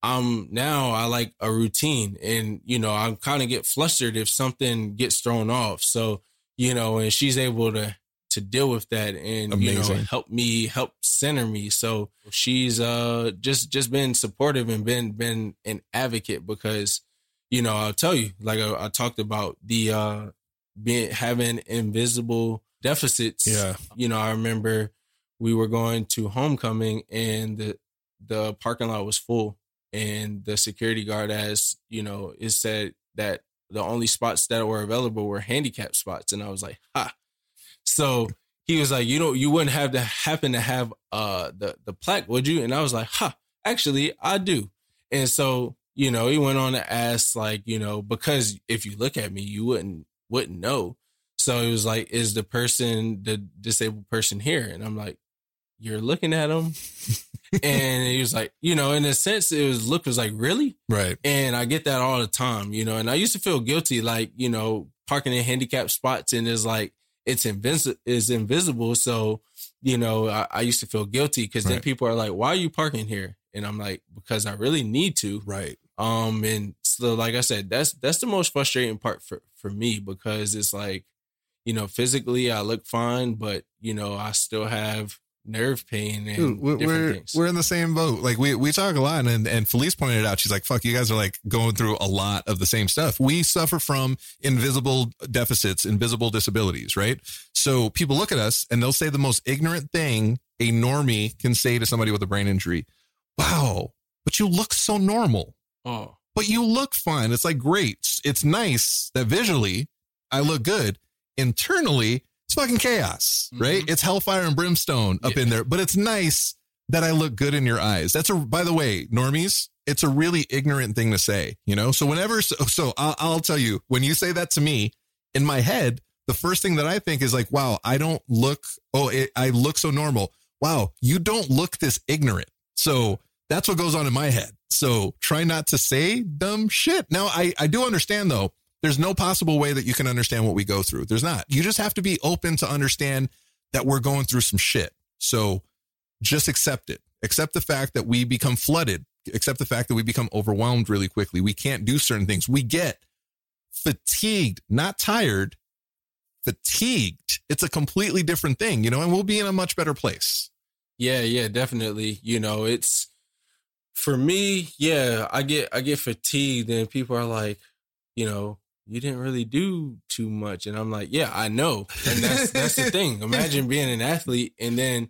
[SPEAKER 3] I'm now I like a routine and you know, I'm kind of get flustered if something gets thrown off. So, you know, and she's able to to deal with that and you know help me help center me. So she's uh just just been supportive and been been an advocate because you know, I'll tell you, like I, I talked about the uh being having invisible deficits.
[SPEAKER 2] Yeah.
[SPEAKER 3] You know, I remember we were going to homecoming and the the parking lot was full and the security guard as you know it said that the only spots that were available were handicap spots and i was like ha so he was like you know you wouldn't have to happen to have uh the the plaque would you? And i was like ha actually i do. And so you know he went on to ask like you know because if you look at me you wouldn't wouldn't know. So it was like is the person the disabled person here? And i'm like you're looking at him. *laughs* And he was like, you know, in a sense, it was look was like, really?
[SPEAKER 2] Right.
[SPEAKER 3] And I get that all the time, you know, and I used to feel guilty, like, you know, parking in handicapped spots and it's like, it's invisible, is invisible. So, you know, I, I used to feel guilty because then people are like, why are you parking here? And I'm like, because I really need to.
[SPEAKER 2] Right.
[SPEAKER 3] Um, and so, like I said, that's, that's the most frustrating part for, for me because it's like, you know, physically I look fine, but, you know, I still have nerve pain and
[SPEAKER 2] Dude, we're
[SPEAKER 3] different
[SPEAKER 2] we're,
[SPEAKER 3] things.
[SPEAKER 2] we're in the same boat. Like we we talk a lot, and and Felice pointed out. She's like, "Fuck, you guys are like going through a lot of the same stuff. We suffer from invisible deficits, invisible disabilities, right? So people look at us and they'll say the most ignorant thing a normie can say to somebody with a brain injury. Wow, but you look so normal.
[SPEAKER 3] oh,
[SPEAKER 2] But you look fine. It's like great. It's nice that visually I look good. Internally, it's fucking chaos, right? Mm-hmm. It's hellfire and brimstone up
[SPEAKER 3] Yeah.
[SPEAKER 2] in there. But it's nice that I look good in your eyes. That's a, by the way, normies, it's a really ignorant thing to say, you know? So whenever, so, so I'll, I'll tell you, when you say that to me in my head, the first thing that I think is like, wow, I don't look, oh, it, I look so normal. Wow, you don't look this ignorant. So that's what goes on in my head. So try not to say dumb shit. Now, I, I do understand though, there's no possible way that you can understand what we go through. There's not. You just have to be open to understand that we're going through some shit. So just accept it. Accept the fact that we become flooded. Accept the fact that we become overwhelmed really quickly. We can't do certain things. We get fatigued, not tired, fatigued. It's a completely different thing, you know, and we'll be in a much better place.
[SPEAKER 3] Yeah, yeah, definitely. You know, it's for me, yeah, I get I get fatigued and people are like, you know, you didn't really do too much. And I'm like, yeah, I know. And that's that's the thing. *laughs* Imagine being an athlete and then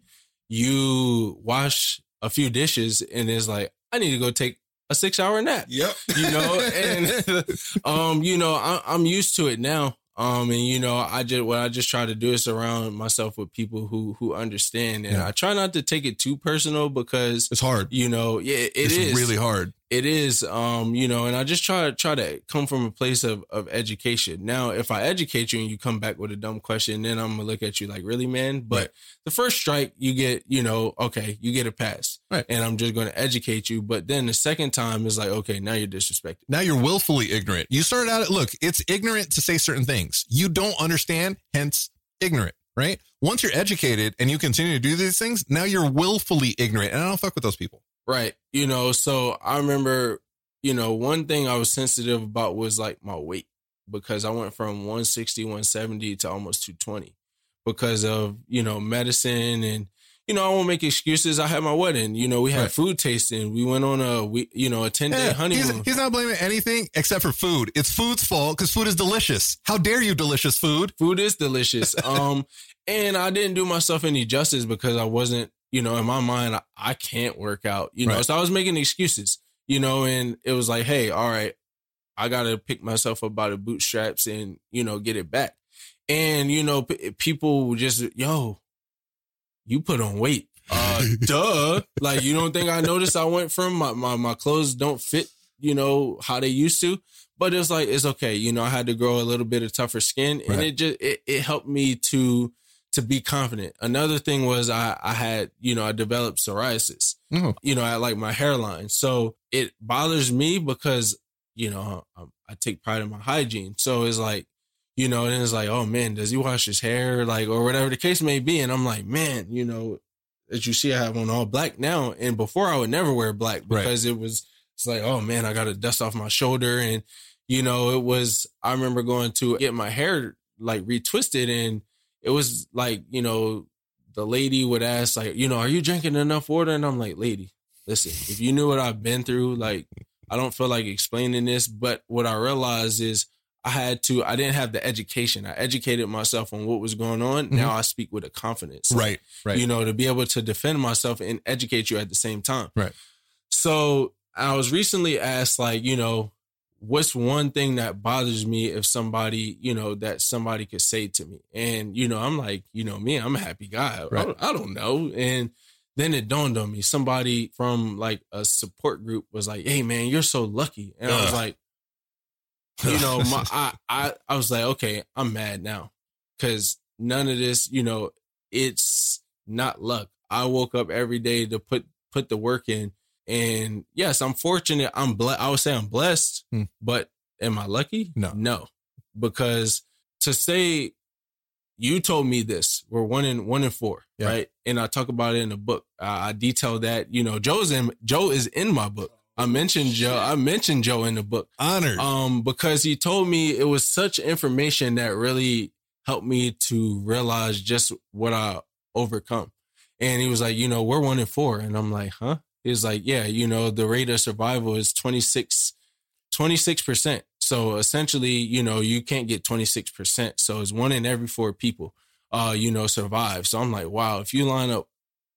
[SPEAKER 3] you wash a few dishes and it's like, I need to go take a six hour nap.
[SPEAKER 2] Yep.
[SPEAKER 3] you know and *laughs* um you know I, i'm used to it now um and you know i just what i just try to do is surround myself with people who who understand and
[SPEAKER 2] Yeah.
[SPEAKER 3] i try not to take it too personal because
[SPEAKER 2] It's hard.
[SPEAKER 3] you know yeah it
[SPEAKER 2] it's
[SPEAKER 3] is
[SPEAKER 2] really hard.
[SPEAKER 3] it is um you know and i just try to try to come from a place of of education now if i educate you and you come back with a dumb question then i'm gonna look at you like really man but
[SPEAKER 2] Right.
[SPEAKER 3] the first strike you get you know okay you get a pass
[SPEAKER 2] Right.
[SPEAKER 3] and i'm just gonna educate you but then the second time is like okay now you're disrespected
[SPEAKER 2] Now you're willfully ignorant. You started out, at, look, it's ignorant to say certain things. You don't understand, hence ignorant, right? Once you're educated and you continue to do these things, now you're willfully ignorant. And I don't fuck with those people.
[SPEAKER 3] Right. You know, so I remember, you know, one thing I was sensitive about was like my weight because I went from 160, 170 to almost 220 because of, you know, medicine and, you know, I won't make excuses. I had my wedding. You know, we had
[SPEAKER 2] Right.
[SPEAKER 3] food tasting. We went on a, we, you know, a 10 day
[SPEAKER 2] Yeah, he's,
[SPEAKER 3] honeymoon.
[SPEAKER 2] he's not blaming anything except for food. It's food's fault because food is delicious. How dare you, delicious food?
[SPEAKER 3] food is delicious. *laughs* Um, and I didn't do myself any justice because I wasn't, you know, in my mind, I, I can't work out, you know,
[SPEAKER 2] Right.
[SPEAKER 3] so I was making excuses, you know, and it was like, hey, all right, I got to pick myself up by the bootstraps and, you know, get it back. And, you know, p- people just, yo, you put on weight. Uh, *laughs* duh. Like, you don't think I noticed I went from my, my, my clothes don't fit, you know, how they used to. But it's like, it's okay. You know, I had to grow a little bit of tougher skin and
[SPEAKER 2] Right.
[SPEAKER 3] it just, it, it helped me to, to be confident. Another thing was I, I had, you know, I developed psoriasis,
[SPEAKER 2] Oh.
[SPEAKER 3] you know, I like my hairline. So it bothers me because, you know, I, I take pride in my hygiene. So it's like, you know, and it's like, oh man, does he wash his hair? Like, or whatever the case may be. And I'm like, man, you know, as you see, I have on all black now. And before I would never wear black
[SPEAKER 2] Right.
[SPEAKER 3] because it was, it's like, oh man, I got to dust off my shoulder. And, you know, it was, I remember going to get my hair like retwisted and it was like, you know, the lady would ask, like, you know, are you drinking enough water? And I'm like, lady, listen, if you knew what I've been through, like, I don't feel like explaining this, but what I realized is I had to, I didn't have the education. I educated myself on what was going on.
[SPEAKER 2] Mm-hmm.
[SPEAKER 3] Now I speak with a confidence.
[SPEAKER 2] Right. Right.
[SPEAKER 3] You know, to be able to defend myself and educate you at the same time.
[SPEAKER 2] Right.
[SPEAKER 3] So I was recently asked, like, you know, what's one thing that bothers me if somebody, you know, that somebody could say to me? And, you know, I'm like, you know, me, I'm a happy guy. I,
[SPEAKER 2] Right.
[SPEAKER 3] don't, I don't know. And then it dawned on me, somebody from like a support group was like, hey, man, you're so lucky. And I was like, you know, *laughs* my, I, I, I was like, okay, I'm mad now because none of this, you know, it's not luck. I woke up every day to put put the work in, and yes, I'm fortunate. I'm blessed. I would say I'm blessed,
[SPEAKER 2] Hmm.
[SPEAKER 3] but am I lucky?
[SPEAKER 2] No.
[SPEAKER 3] no, because to say you told me this, we're one in one in four,
[SPEAKER 2] Yeah.
[SPEAKER 3] right? And I talk about it in the book. I, I detail that. You know, Joe's in Joe is in my book. I mentioned Joe. I mentioned Joe in the book
[SPEAKER 2] Honored.
[SPEAKER 3] um because he told me it was such information that really helped me to realize just what I overcome. And he was like, you know, we're one in four. And I'm like, huh? He's like, yeah, you know, the rate of survival is 26, 26%. So essentially, you know, you can't get 26%. So it's one in every four people, uh, you know, survive. So I'm like, wow, if you line up,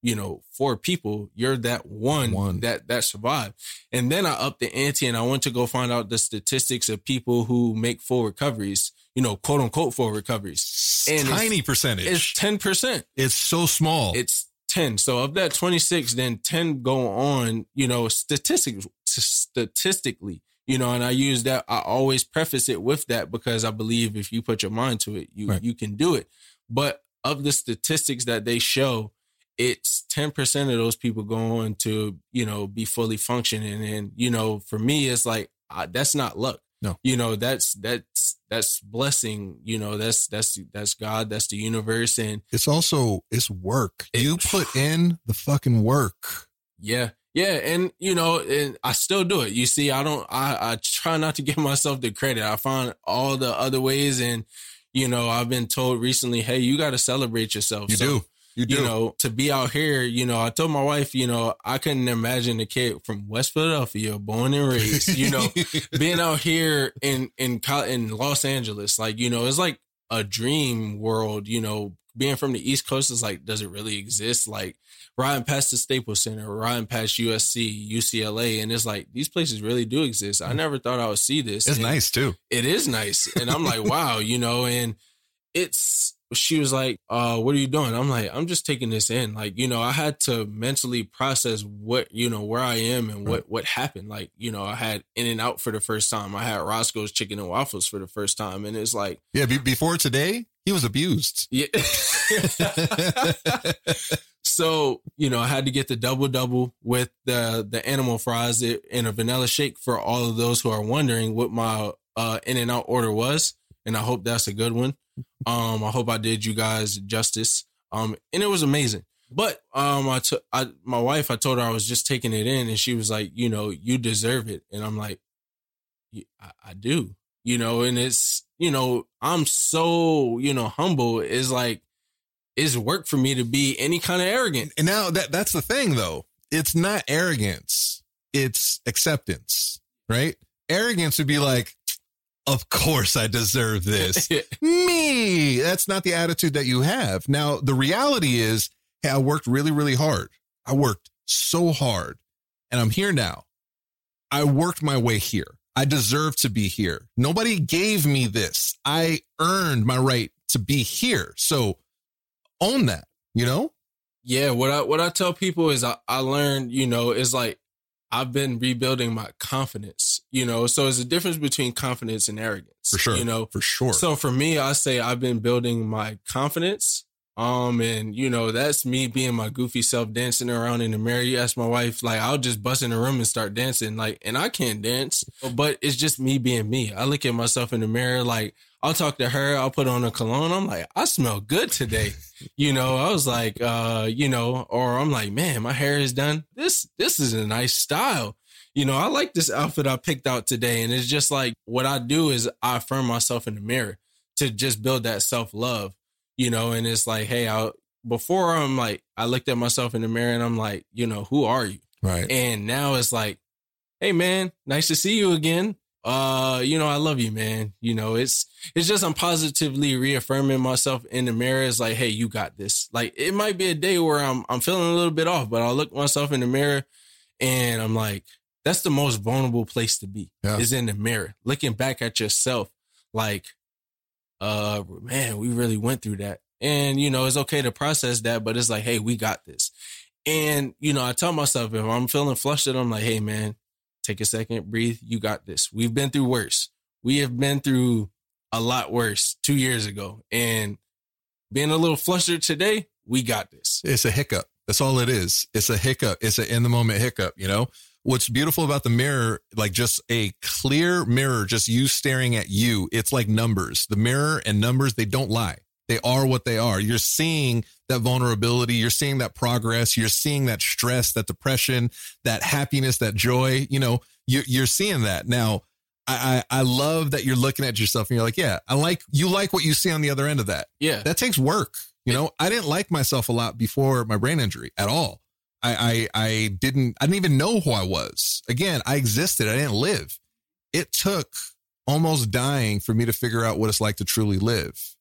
[SPEAKER 3] you know, four people, you're that one,
[SPEAKER 2] One.
[SPEAKER 3] that that survived. And then I upped the ante and I went to go find out the statistics of people who make full recoveries, you know, quote unquote full recoveries. and it's-
[SPEAKER 2] Tiny percentage.
[SPEAKER 3] It's
[SPEAKER 2] It's,
[SPEAKER 3] 10%.
[SPEAKER 2] It's so small.
[SPEAKER 3] It's 10. So of that 26, then 10 go on, you know, statistics statistically, you know, and I use that. I always preface it with that because I believe if you put your mind to it, you
[SPEAKER 2] Right.
[SPEAKER 3] you can do it. But of the statistics that they show, it's 10% of those people go on to, you know, be fully functioning. And, you know, for me, it's like, I, that's not luck.
[SPEAKER 2] No.
[SPEAKER 3] You know, that's, that's, that's blessing, you know, that's, that's, that's God, that's the universe. And
[SPEAKER 2] it's also it's work.
[SPEAKER 3] It-
[SPEAKER 2] you put *sighs* in the fucking work.
[SPEAKER 3] Yeah. Yeah. And, you know, and I still do it. You see, I don't, I, I try not to give myself the credit. I find all the other ways. And, you know, I've been told recently, hey, you got to celebrate yourself.
[SPEAKER 2] You
[SPEAKER 3] So,
[SPEAKER 2] do. You do.
[SPEAKER 3] You know, to be out here, you know, I told my wife, you know, I couldn't imagine a kid from West Philadelphia, born and raised, you know, *laughs* being out here in in in Los Angeles, like you know, it's like a dream world. You know, being from the East Coast is like, does it really exist? Like riding past the Staples Center, riding past USC, UCLA, and it's like these places really do exist. I mm. never thought I would see this.
[SPEAKER 2] it's
[SPEAKER 3] And
[SPEAKER 2] nice too.
[SPEAKER 3] It is nice, and I'm like, *laughs* wow, you know, and it's. She was like, uh, what are you doing? I'm like, I'm just taking this in. Like, you know, I had to mentally process what, you know, where I am and what, what happened. Like, you know, I had In and Out for the first time. I had Roscoe's Chicken and Waffles for the first time. And it's like,
[SPEAKER 2] Yeah. Be- before today, he was abused. *laughs*
[SPEAKER 3] yeah. so, you know, I had to get the double double with the the animal fries and a vanilla shake for all of those who are wondering what my uh in and out order was. And I hope that's a good one. Um, I hope I did you guys justice. Um, and it was amazing. But um, I took I my wife. I told her I was just taking it in, and she was like, you know, you deserve it. And I'm like, "Yeah, I, I do, you know. And it's you know, I'm so you know humble. Is like, it's work for me to be any kind of arrogant.
[SPEAKER 2] And now that that's the thing though. It's not arrogance. It's acceptance, right? Arrogance would be like, of course I deserve this. *laughs* Me. That's not the attitude that you have. Now, the reality is, hey, I worked really, really hard. I worked so hard and I'm here now. I worked my way here. I deserve to be here. Nobody gave me this. I earned my right to be here. So own that, you know?
[SPEAKER 3] Yeah, what I what I tell people is I, I learned, you know, is like I've been rebuilding my confidence, you know. So it's a difference between confidence and arrogance.
[SPEAKER 2] For sure.
[SPEAKER 3] You know.
[SPEAKER 2] for sure.
[SPEAKER 3] So for me, I say I've been building my confidence. Um, and you know, that's me being my goofy self dancing around in the mirror. You ask my wife, like, I'll just bust in the room and start dancing, like, and I can't dance, but it's just me being me. I look at myself in the mirror, like, I'll talk to her, I'll put on a cologne. I'm like, I smell good today. you know, I was like, uh, you know, or I'm like, man, my hair is done. This, this is a nice style. You know, I like this outfit I picked out today. And it's just like what I do is I affirm myself in the mirror to just build that self love, you know, and it's like, hey, I, before I'm like, I looked at myself in the mirror and I'm like, you know, who are you?
[SPEAKER 2] right.
[SPEAKER 3] And now it's like, hey man, nice to see you again. Uh, you know, I love you, man. You know, it's it's just I'm positively reaffirming myself in the mirror. It's like, hey, you got this. Like it might be a day where I'm I'm feeling a little bit off, but I'll look myself in the mirror and I'm like, that's the most vulnerable place to be
[SPEAKER 2] Yeah.
[SPEAKER 3] is in the mirror, looking back at yourself. Like, uh, man, we really went through that. And, you know, it's okay to process that, but it's like, hey, we got this. And, you know, I tell myself if I'm feeling flustered, I'm like, hey, man, take a second, breathe. You got this. We've been through worse. We have been through a lot worse two years ago. And being a little flustered today, we got this.
[SPEAKER 2] It's a hiccup. That's all it is. It's a hiccup. It's an in the moment hiccup, you know? What's beautiful about the mirror, like just a clear mirror, just you staring at you, it's like numbers. The mirror and numbers, they don't lie. They are what they are. You're seeing that vulnerability. You're seeing that progress. You're seeing that stress, that depression, that happiness, that joy. You know, you're, you're seeing that. Now, I, I, I love that you're looking at yourself and you're like, yeah, I like, you like what you see on the other end of that
[SPEAKER 3] Yeah.
[SPEAKER 2] that takes work. You know, I didn't like myself a lot before my brain injury at all. I, I, I didn't, I didn't even know who I was. Again, I existed. I didn't live. It took almost dying for me to figure out what it's like to truly live.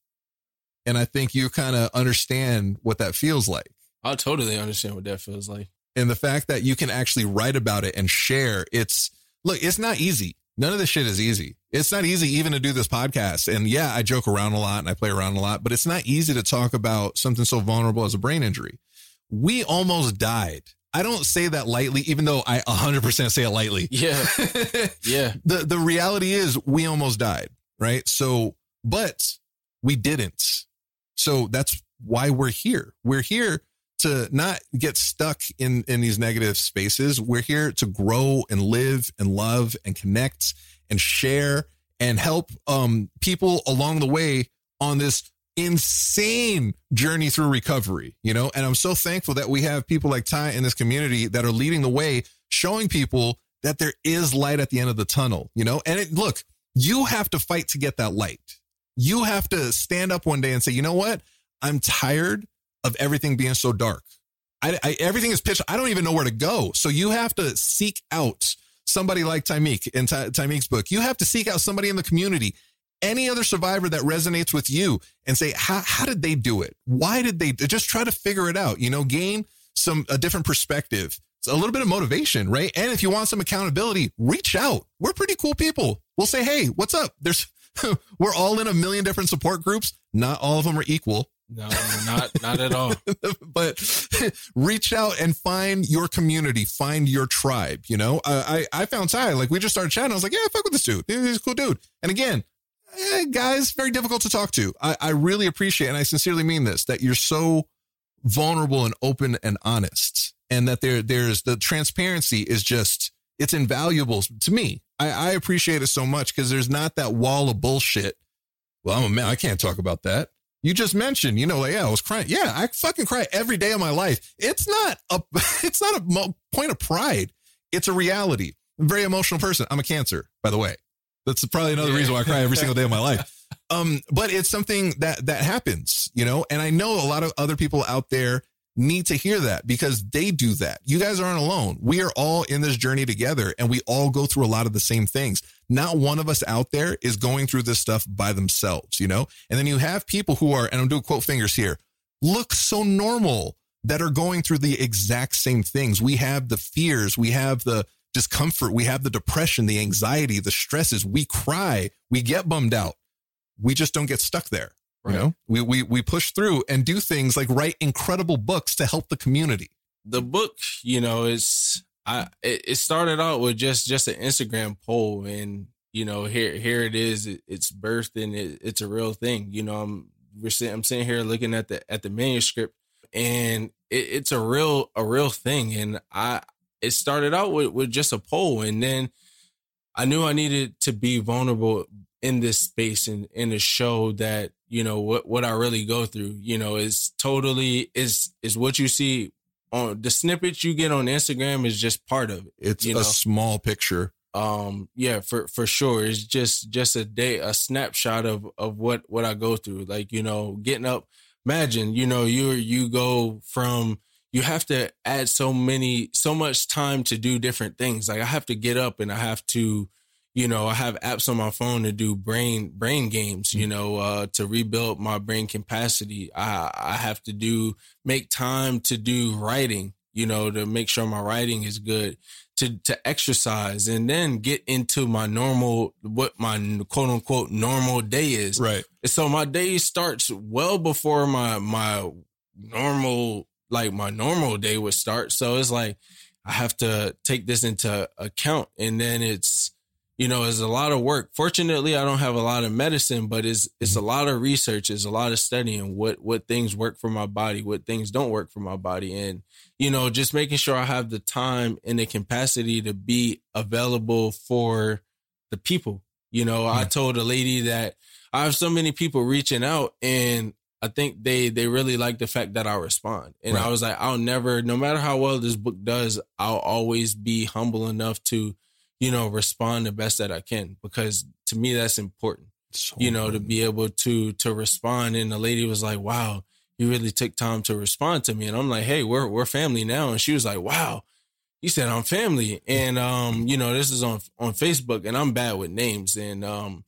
[SPEAKER 2] And I think you kind of understand what that feels like.
[SPEAKER 3] I totally understand what that feels like.
[SPEAKER 2] And the fact that you can actually write about it and share, it's look, it's not easy. None of this shit is easy. It's not easy even to do this podcast. And yeah, I joke around a lot and I play around a lot, but it's not easy to talk about something so vulnerable as a brain injury. We almost died. I don't say that lightly, even though I 100% say it lightly. *laughs*
[SPEAKER 3] Yeah. *laughs* Yeah.
[SPEAKER 2] the the reality is we almost died, right? So, but we didn't. So that's why we're here. We're here to not get stuck in in these negative spaces. We're here to grow and live and love and connect and share and help um people along the way on this insane journey through recovery, you know? And I'm so thankful that we have people like Ty in this community that are leading the way, showing people that there is light at the end of the tunnel, you know? And it, look, you have to fight to get that light. You have to stand up one day and say, you know what? I'm tired of everything being so dark. I, I everything is pitch. I don't even know where to go. So you have to seek out somebody like Tymiak in Ty, book. You have to seek out somebody in the community, any other survivor that resonates with you, and say, how how did they do it? Why did they just try to figure it out? You know, gain some a different perspective. It's a little bit of motivation, right? And if you want some accountability, reach out. We're pretty cool people. We'll say, hey, what's up? There's *laughs* we're all in a million different support groups. Not all of them are equal
[SPEAKER 3] No, not not at all. *laughs*
[SPEAKER 2] but *laughs* reach out and find your community, find your tribe. You know, I I, I found Ty. Like we just started chatting. I was like, yeah, fuck with this dude. He's a cool dude. And again, eh, guys, very difficult to talk to. I I really appreciate, and I sincerely mean this, that you're so vulnerable and open and honest, and that there there's the transparency is just it's invaluable to me. I, I appreciate it so much because there's not that wall of bullshit. Well, I'm a man. I can't talk about that. You just mentioned, you know, like, yeah, I was crying. Yeah, I fucking cry every day of my life. It's not a, *laughs* it's not a point of pride. It's a reality. I'm a very emotional person. I'm a cancer, by the way. That's probably another reason why I cry every single day of my life. *laughs* Um, but it's something that that happens, you know. And I know a lot of other people out there need to hear that because they do that. You guys aren't alone. We are all in this journey together, and we all go through a lot of the same things not one of us out there is going through this stuff by themselves, you know? And then you have people who are, and I'm doing quote fingers here, look so normal that are going through the exact same things. We have the fears, we have the discomfort, we have the depression, the anxiety, the stresses. We cry, we get bummed out. We just don't get stuck there. You know, we, we, we push through and do things like write incredible books to help the community.
[SPEAKER 3] the book, you know, is I it, it started out with just just an Instagram poll, and you know, here here it is, it, it's birthed and it, it's a real thing. You know, I'm we're sitting, I'm sitting here looking at the at the manuscript, and it, it's a real a real thing. And I it started out with with just a poll, and then I knew I needed to be vulnerable in this space and in a show that you know what what I really go through. You know, is totally is is what you see on the snippets you get on Instagram is just part of it.
[SPEAKER 2] It's a
[SPEAKER 3] know.
[SPEAKER 2] small picture.
[SPEAKER 3] Um, yeah, for for sure, it's just just a day, a snapshot of of what what I go through. Like you know, getting up. Imagine you know you you go from you have to add so many, so much time to do different things. Like I have to get up and I have to, you know, I have apps on my phone to do brain brain games, you know, uh, to rebuild my brain capacity. I I have to do make time to do writing, you know, to make sure my writing is good, to to exercise and then get into my normal what my quote unquote normal day is.
[SPEAKER 2] Right.
[SPEAKER 3] So my day starts well before my my normal like my normal day would start. So it's like I have to take this into account and then it's you know, it's a lot of work. Fortunately, I don't have a lot of medicine, but it's it's a mm-hmm. lot of research, it's a lot of studying what what things work for my body, what things don't work for my body and you know, just making sure I have the time and the capacity to be available for the people. You know, I told a lady that I have so many people reaching out and I think they they really like the fact that I respond. And
[SPEAKER 2] Right.
[SPEAKER 3] I was like, I'll never, no matter how well this book does, I'll always be humble enough to, you know, respond the best that I can because to me that's important.
[SPEAKER 2] So
[SPEAKER 3] You know, to be able to to respond. And the lady was like, Wow, you really took time to respond to me. And I'm like, Hey, we're we're family now. And she was like, Wow, you said I'm family. And um, you know, this is on on Facebook and I'm bad with names. And um,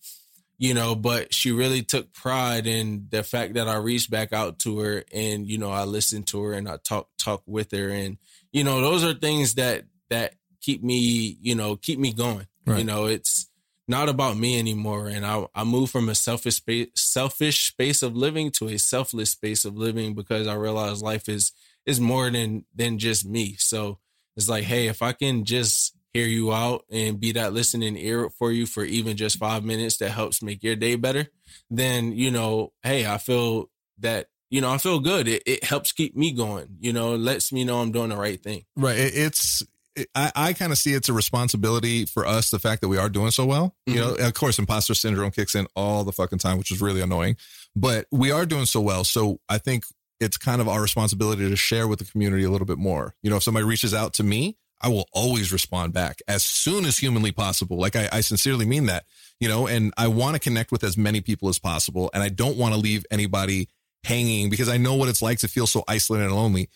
[SPEAKER 3] you know, but she really took pride in the fact that I reached back out to her and, you know, I listened to her and I talk talk with her. And, you know, those are things that that keep me, you know, keep me going. You know, it's not about me anymore. And I I moved from a selfish space selfish space of living to a selfless space of living because I realized life is is more than than just me. So it's like, hey, if I can just hear you out and be that listening ear for you for even just five minutes that helps make your day better, then, you know, hey, I feel that, you know, I feel good. It, it helps keep me going, you know, lets me know I'm doing the right thing.
[SPEAKER 2] Right. It, it's, it, I, I kind of see it's a responsibility for us, the fact that we are doing so well. You mm-hmm. know, of course, imposter syndrome kicks in all the fucking time, which is really annoying, but we are doing so well. So I think it's kind of our responsibility to share with the community a little bit more. You know, if somebody reaches out to me, I will always respond back as soon as humanly possible. Like I, I sincerely mean that, you know, and I want to connect with as many people as possible. And I don't want to leave anybody hanging because I know what it's like to feel so isolated and lonely.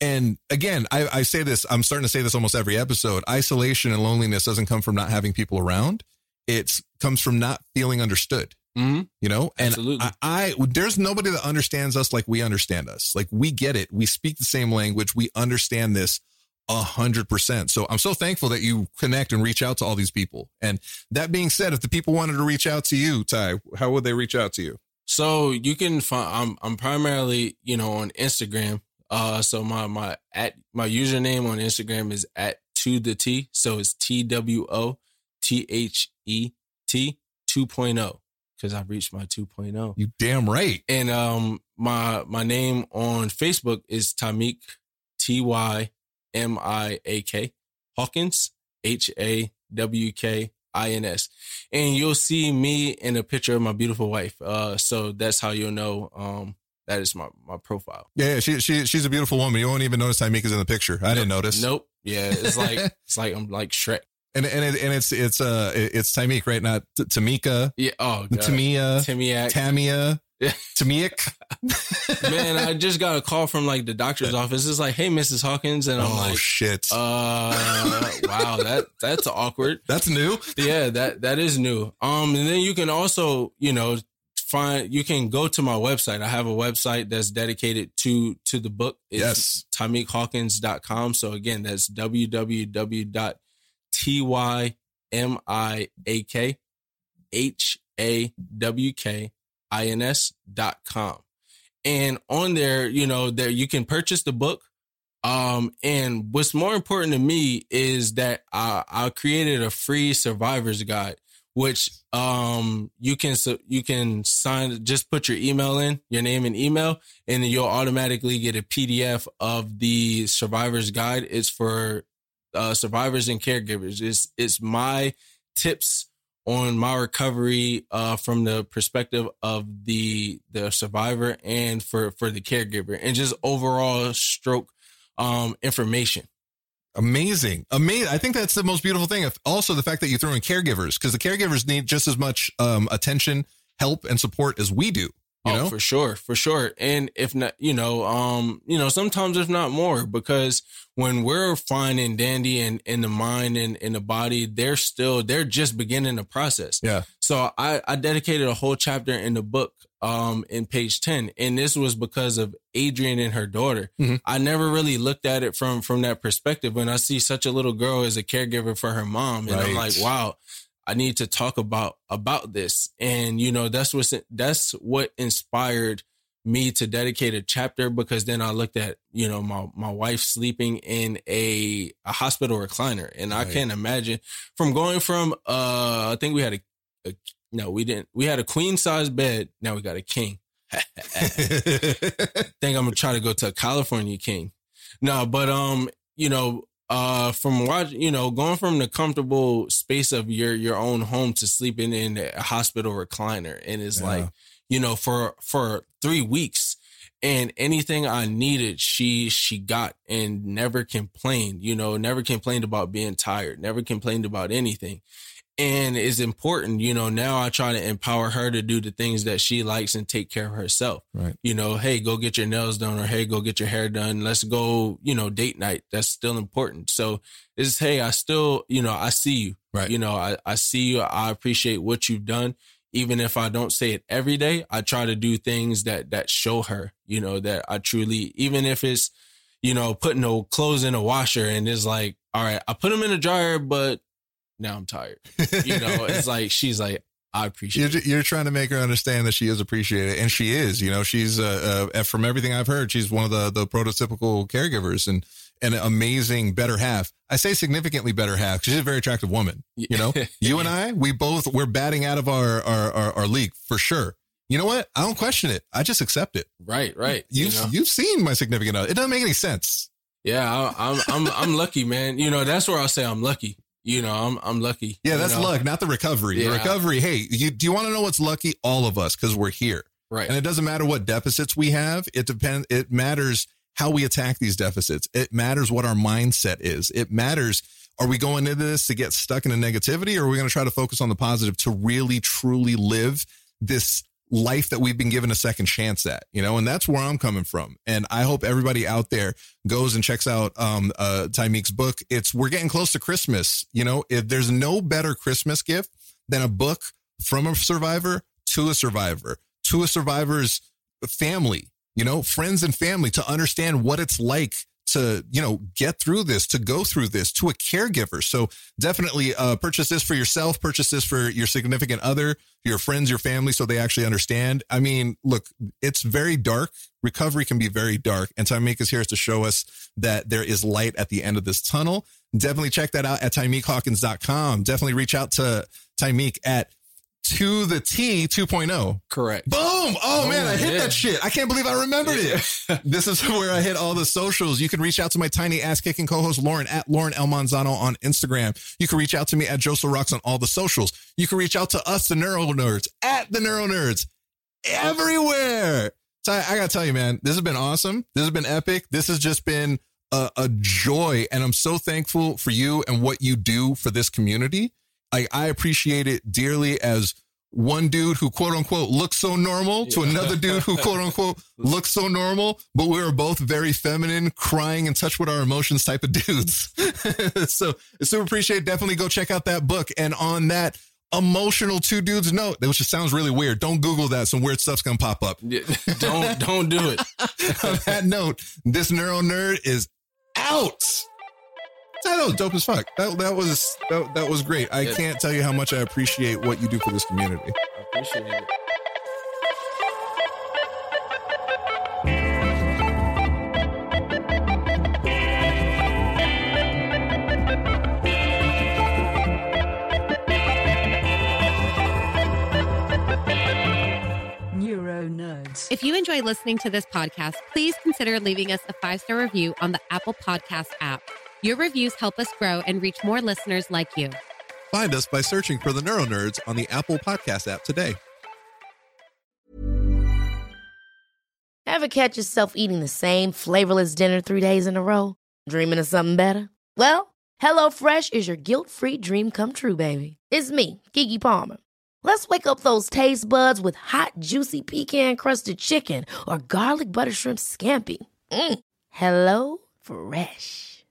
[SPEAKER 2] And again, I, I say this, I'm starting to say this almost every episode. Isolation and loneliness doesn't come from not having people around. It comes from not feeling understood,
[SPEAKER 3] Mm-hmm.
[SPEAKER 2] you know? And
[SPEAKER 3] Absolutely.
[SPEAKER 2] I, I, there's nobody that understands us like we understand us. Like we get it. We speak the same language. We understand this a hundred percent. So I'm so thankful that you connect and reach out to all these people. And that being said, if the people wanted to reach out to you, Ty, how would they reach out to you?
[SPEAKER 3] So you can find I'm I'm primarily, you know, on Instagram. Uh so my my at my username on Instagram is at to the T. So it's T W O T H E T 2.0 because I've reached my 2.0.
[SPEAKER 2] You damn right.
[SPEAKER 3] And um my my name on Facebook is Tymiak T Y M I A K Hawkins H A W K I N S. And you'll see me in a picture of my beautiful wife. Uh so that's how you'll know um that is my my profile.
[SPEAKER 2] Yeah, yeah, she, she she's a beautiful woman. You won't even notice Tamika's in the picture. I didn't notice.
[SPEAKER 3] Nope. Yeah, it's like *laughs* it's like I'm like Shrek.
[SPEAKER 2] And and it, and it's it's uh it's Tamik, right? Not T- Tamika,
[SPEAKER 3] Yeah. Oh god.
[SPEAKER 2] Tamia. Tamia,
[SPEAKER 3] Yeah. *laughs*
[SPEAKER 2] Tamiak.
[SPEAKER 3] Man, I just got a call from like the doctor's office. It's like, hey, Mrs. Hawkins, and I'm like
[SPEAKER 2] oh
[SPEAKER 3] like,
[SPEAKER 2] shit,
[SPEAKER 3] uh, wow, that that's awkward. *laughs*
[SPEAKER 2] that's new.
[SPEAKER 3] yeah that that is new um and then you can also you know find you can go to my website. I have a website that's dedicated to to the book. It's
[SPEAKER 2] Yes.
[SPEAKER 3] TymiakHawkins.com. so again that's www.tymiak.h-a-w-k-i-n-s.com and on there you know there you can purchase the book. Um, and what's more important to me is that I, I created a free survivor's guide, which um you can you can sign just put your email in, your name and email, and you'll automatically get a PDF of the survivor's guide. It's for uh, survivors and caregivers. It's it's my tips on my recovery uh, from the perspective of the the survivor and for for the caregiver and just overall stroke um information.
[SPEAKER 2] Amazing, amazing. I think that's the most beautiful thing. If- Also, the fact that you throw in caregivers because the caregivers need just as much um, attention, help, and support as we do. You
[SPEAKER 3] oh,
[SPEAKER 2] know,
[SPEAKER 3] for sure, for sure. And if not, you know, um, you know, sometimes if not more, because when we're fine and dandy and in the mind and in the body, they're still they're just beginning the process.
[SPEAKER 2] Yeah.
[SPEAKER 3] So I, I dedicated a whole chapter in the book um in page 10 and this was because of Adrian and her daughter.
[SPEAKER 2] Mhm.
[SPEAKER 3] I never really looked at it from from that perspective. When I see such a little girl as a caregiver for her mom and I'm like wow I need to talk about about this. And you know that's what that's what inspired me to dedicate a chapter because then I looked at you know my my wife sleeping in a a hospital recliner. And I can't imagine from going from uh I think we had a, a no we didn't. We had a queen size bed. Now we got a king. *laughs* Think I'm gonna try to go to a California king. No but um you know uh from watching you know going from the comfortable space of your your own home to sleeping in a hospital recliner and it's
[SPEAKER 2] Yeah.
[SPEAKER 3] like you know for for three weeks and anything i needed she she got and never complained you know never complained about being tired never complained about anything and it's important you know now i try to empower her to do the things that she likes and take care of herself
[SPEAKER 2] right.
[SPEAKER 3] you know, hey, go get your nails done or hey, go get your hair done. Let's go, you know, date night. That's still important. So it's, hey, I still, you know, I see you.
[SPEAKER 2] Right.
[SPEAKER 3] You know, I, I see you. I appreciate what you've done. Even if I don't say it every day, I try to do things that that show her, you know, that I truly, even if it's, you know, putting the clothes in a washer and it's like, all right, I put them in a dryer, but now I'm tired. *laughs* You know, it's like she's like, I appreciate
[SPEAKER 2] You're,
[SPEAKER 3] it.
[SPEAKER 2] you're trying to make her understand that she is appreciated, and she is. You know, she's uh, uh, from everything I've heard, she's one of the the prototypical caregivers and an amazing better half. I say significantly better half because she's a very attractive woman. You know, *laughs* you and I, we both we're batting out of our our our, our league for sure. You know what? I don't question it. I just accept it.
[SPEAKER 3] Right, right. You
[SPEAKER 2] You've
[SPEAKER 3] know?
[SPEAKER 2] you've seen my significant other. It doesn't make any sense.
[SPEAKER 3] Yeah, I, I'm I'm I'm lucky, man. You know, that's where I'll say I'm lucky. You know, I'm I'm lucky.
[SPEAKER 2] Yeah, that's
[SPEAKER 3] know?
[SPEAKER 2] luck, not the recovery. The recovery. Hey, you, do you want to know what's lucky? All of us, because we're here.
[SPEAKER 3] Right.
[SPEAKER 2] And it doesn't matter what deficits we have. It depends. It matters how we attack these deficits. It matters what our mindset is. It matters. Are we going into this to get stuck in a negativity or are we going to try to focus on the positive to really truly live this life that we've been given a second chance at, you know, and that's where I'm coming from. And I hope everybody out there goes and checks out um uh Tymiak's book. It's we're getting close to Christmas, you know, if there's no better Christmas gift than a book from a survivor to a survivor, to a survivor's family, you know, friends and family to understand what it's like to, you know, get through this, to go through this to a caregiver. So definitely uh, purchase this for yourself, purchase this for your significant other, your friends, your family, so they actually understand. I mean, look, it's very dark. Recovery can be very dark. And Tymiak is here to show us that there is light at the end of this tunnel. Definitely check that out at TymiakHawkins.com. Definitely reach out to Tymiak at to the T 2.0.
[SPEAKER 3] Correct.
[SPEAKER 2] Boom! Oh man, I hit
[SPEAKER 3] yeah.
[SPEAKER 2] that shit. I can't believe I remembered it. *laughs* this is where I hit all the socials. You can reach out to my tiny ass kicking co-host Lauren at Lauren El Manzano on Instagram. You can reach out to me at joesorocks on all the socials. You can reach out to us, the Neuro Nerds, at the Neuro Nerds, everywhere. So I, I gotta tell you, man, this has been awesome. This has been epic. This has just been a, a joy, and I'm so thankful for you and what you do for this community. I, I appreciate it dearly as one dude who quote unquote looks so normal to another dude who quote unquote *laughs* looks so normal, but we are both very feminine, crying in touch with our emotions type of dudes. *laughs* so super appreciate it. Definitely go check out that book. And on that emotional two dudes note, which just sounds really weird. Don't Google that. Some weird stuff's gonna pop up.
[SPEAKER 3] Yeah, don't don't do it. *laughs*
[SPEAKER 2] on that note, this neuro nerd is out. That was dope as fuck. That, that was that, that was great. I
[SPEAKER 3] Yeah.
[SPEAKER 2] can't tell you how much I appreciate what you do for this community.
[SPEAKER 3] I appreciate it.
[SPEAKER 5] Neuro Nerds.
[SPEAKER 6] If you enjoy listening to this podcast, please consider leaving us a five star review on the Apple Podcast app. Your reviews help us grow and reach more listeners like you.
[SPEAKER 2] Find us by searching for the Neuro Nerds on the Apple Podcast app today.
[SPEAKER 7] Ever catch yourself eating the same flavorless dinner three days in a row? Dreaming of something better? Well, HelloFresh is your guilt free dream come true, baby. It's me, Keke Palmer. Let's wake up those taste buds with hot, juicy pecan crusted chicken or garlic butter shrimp scampi. Mm. Hello Fresh.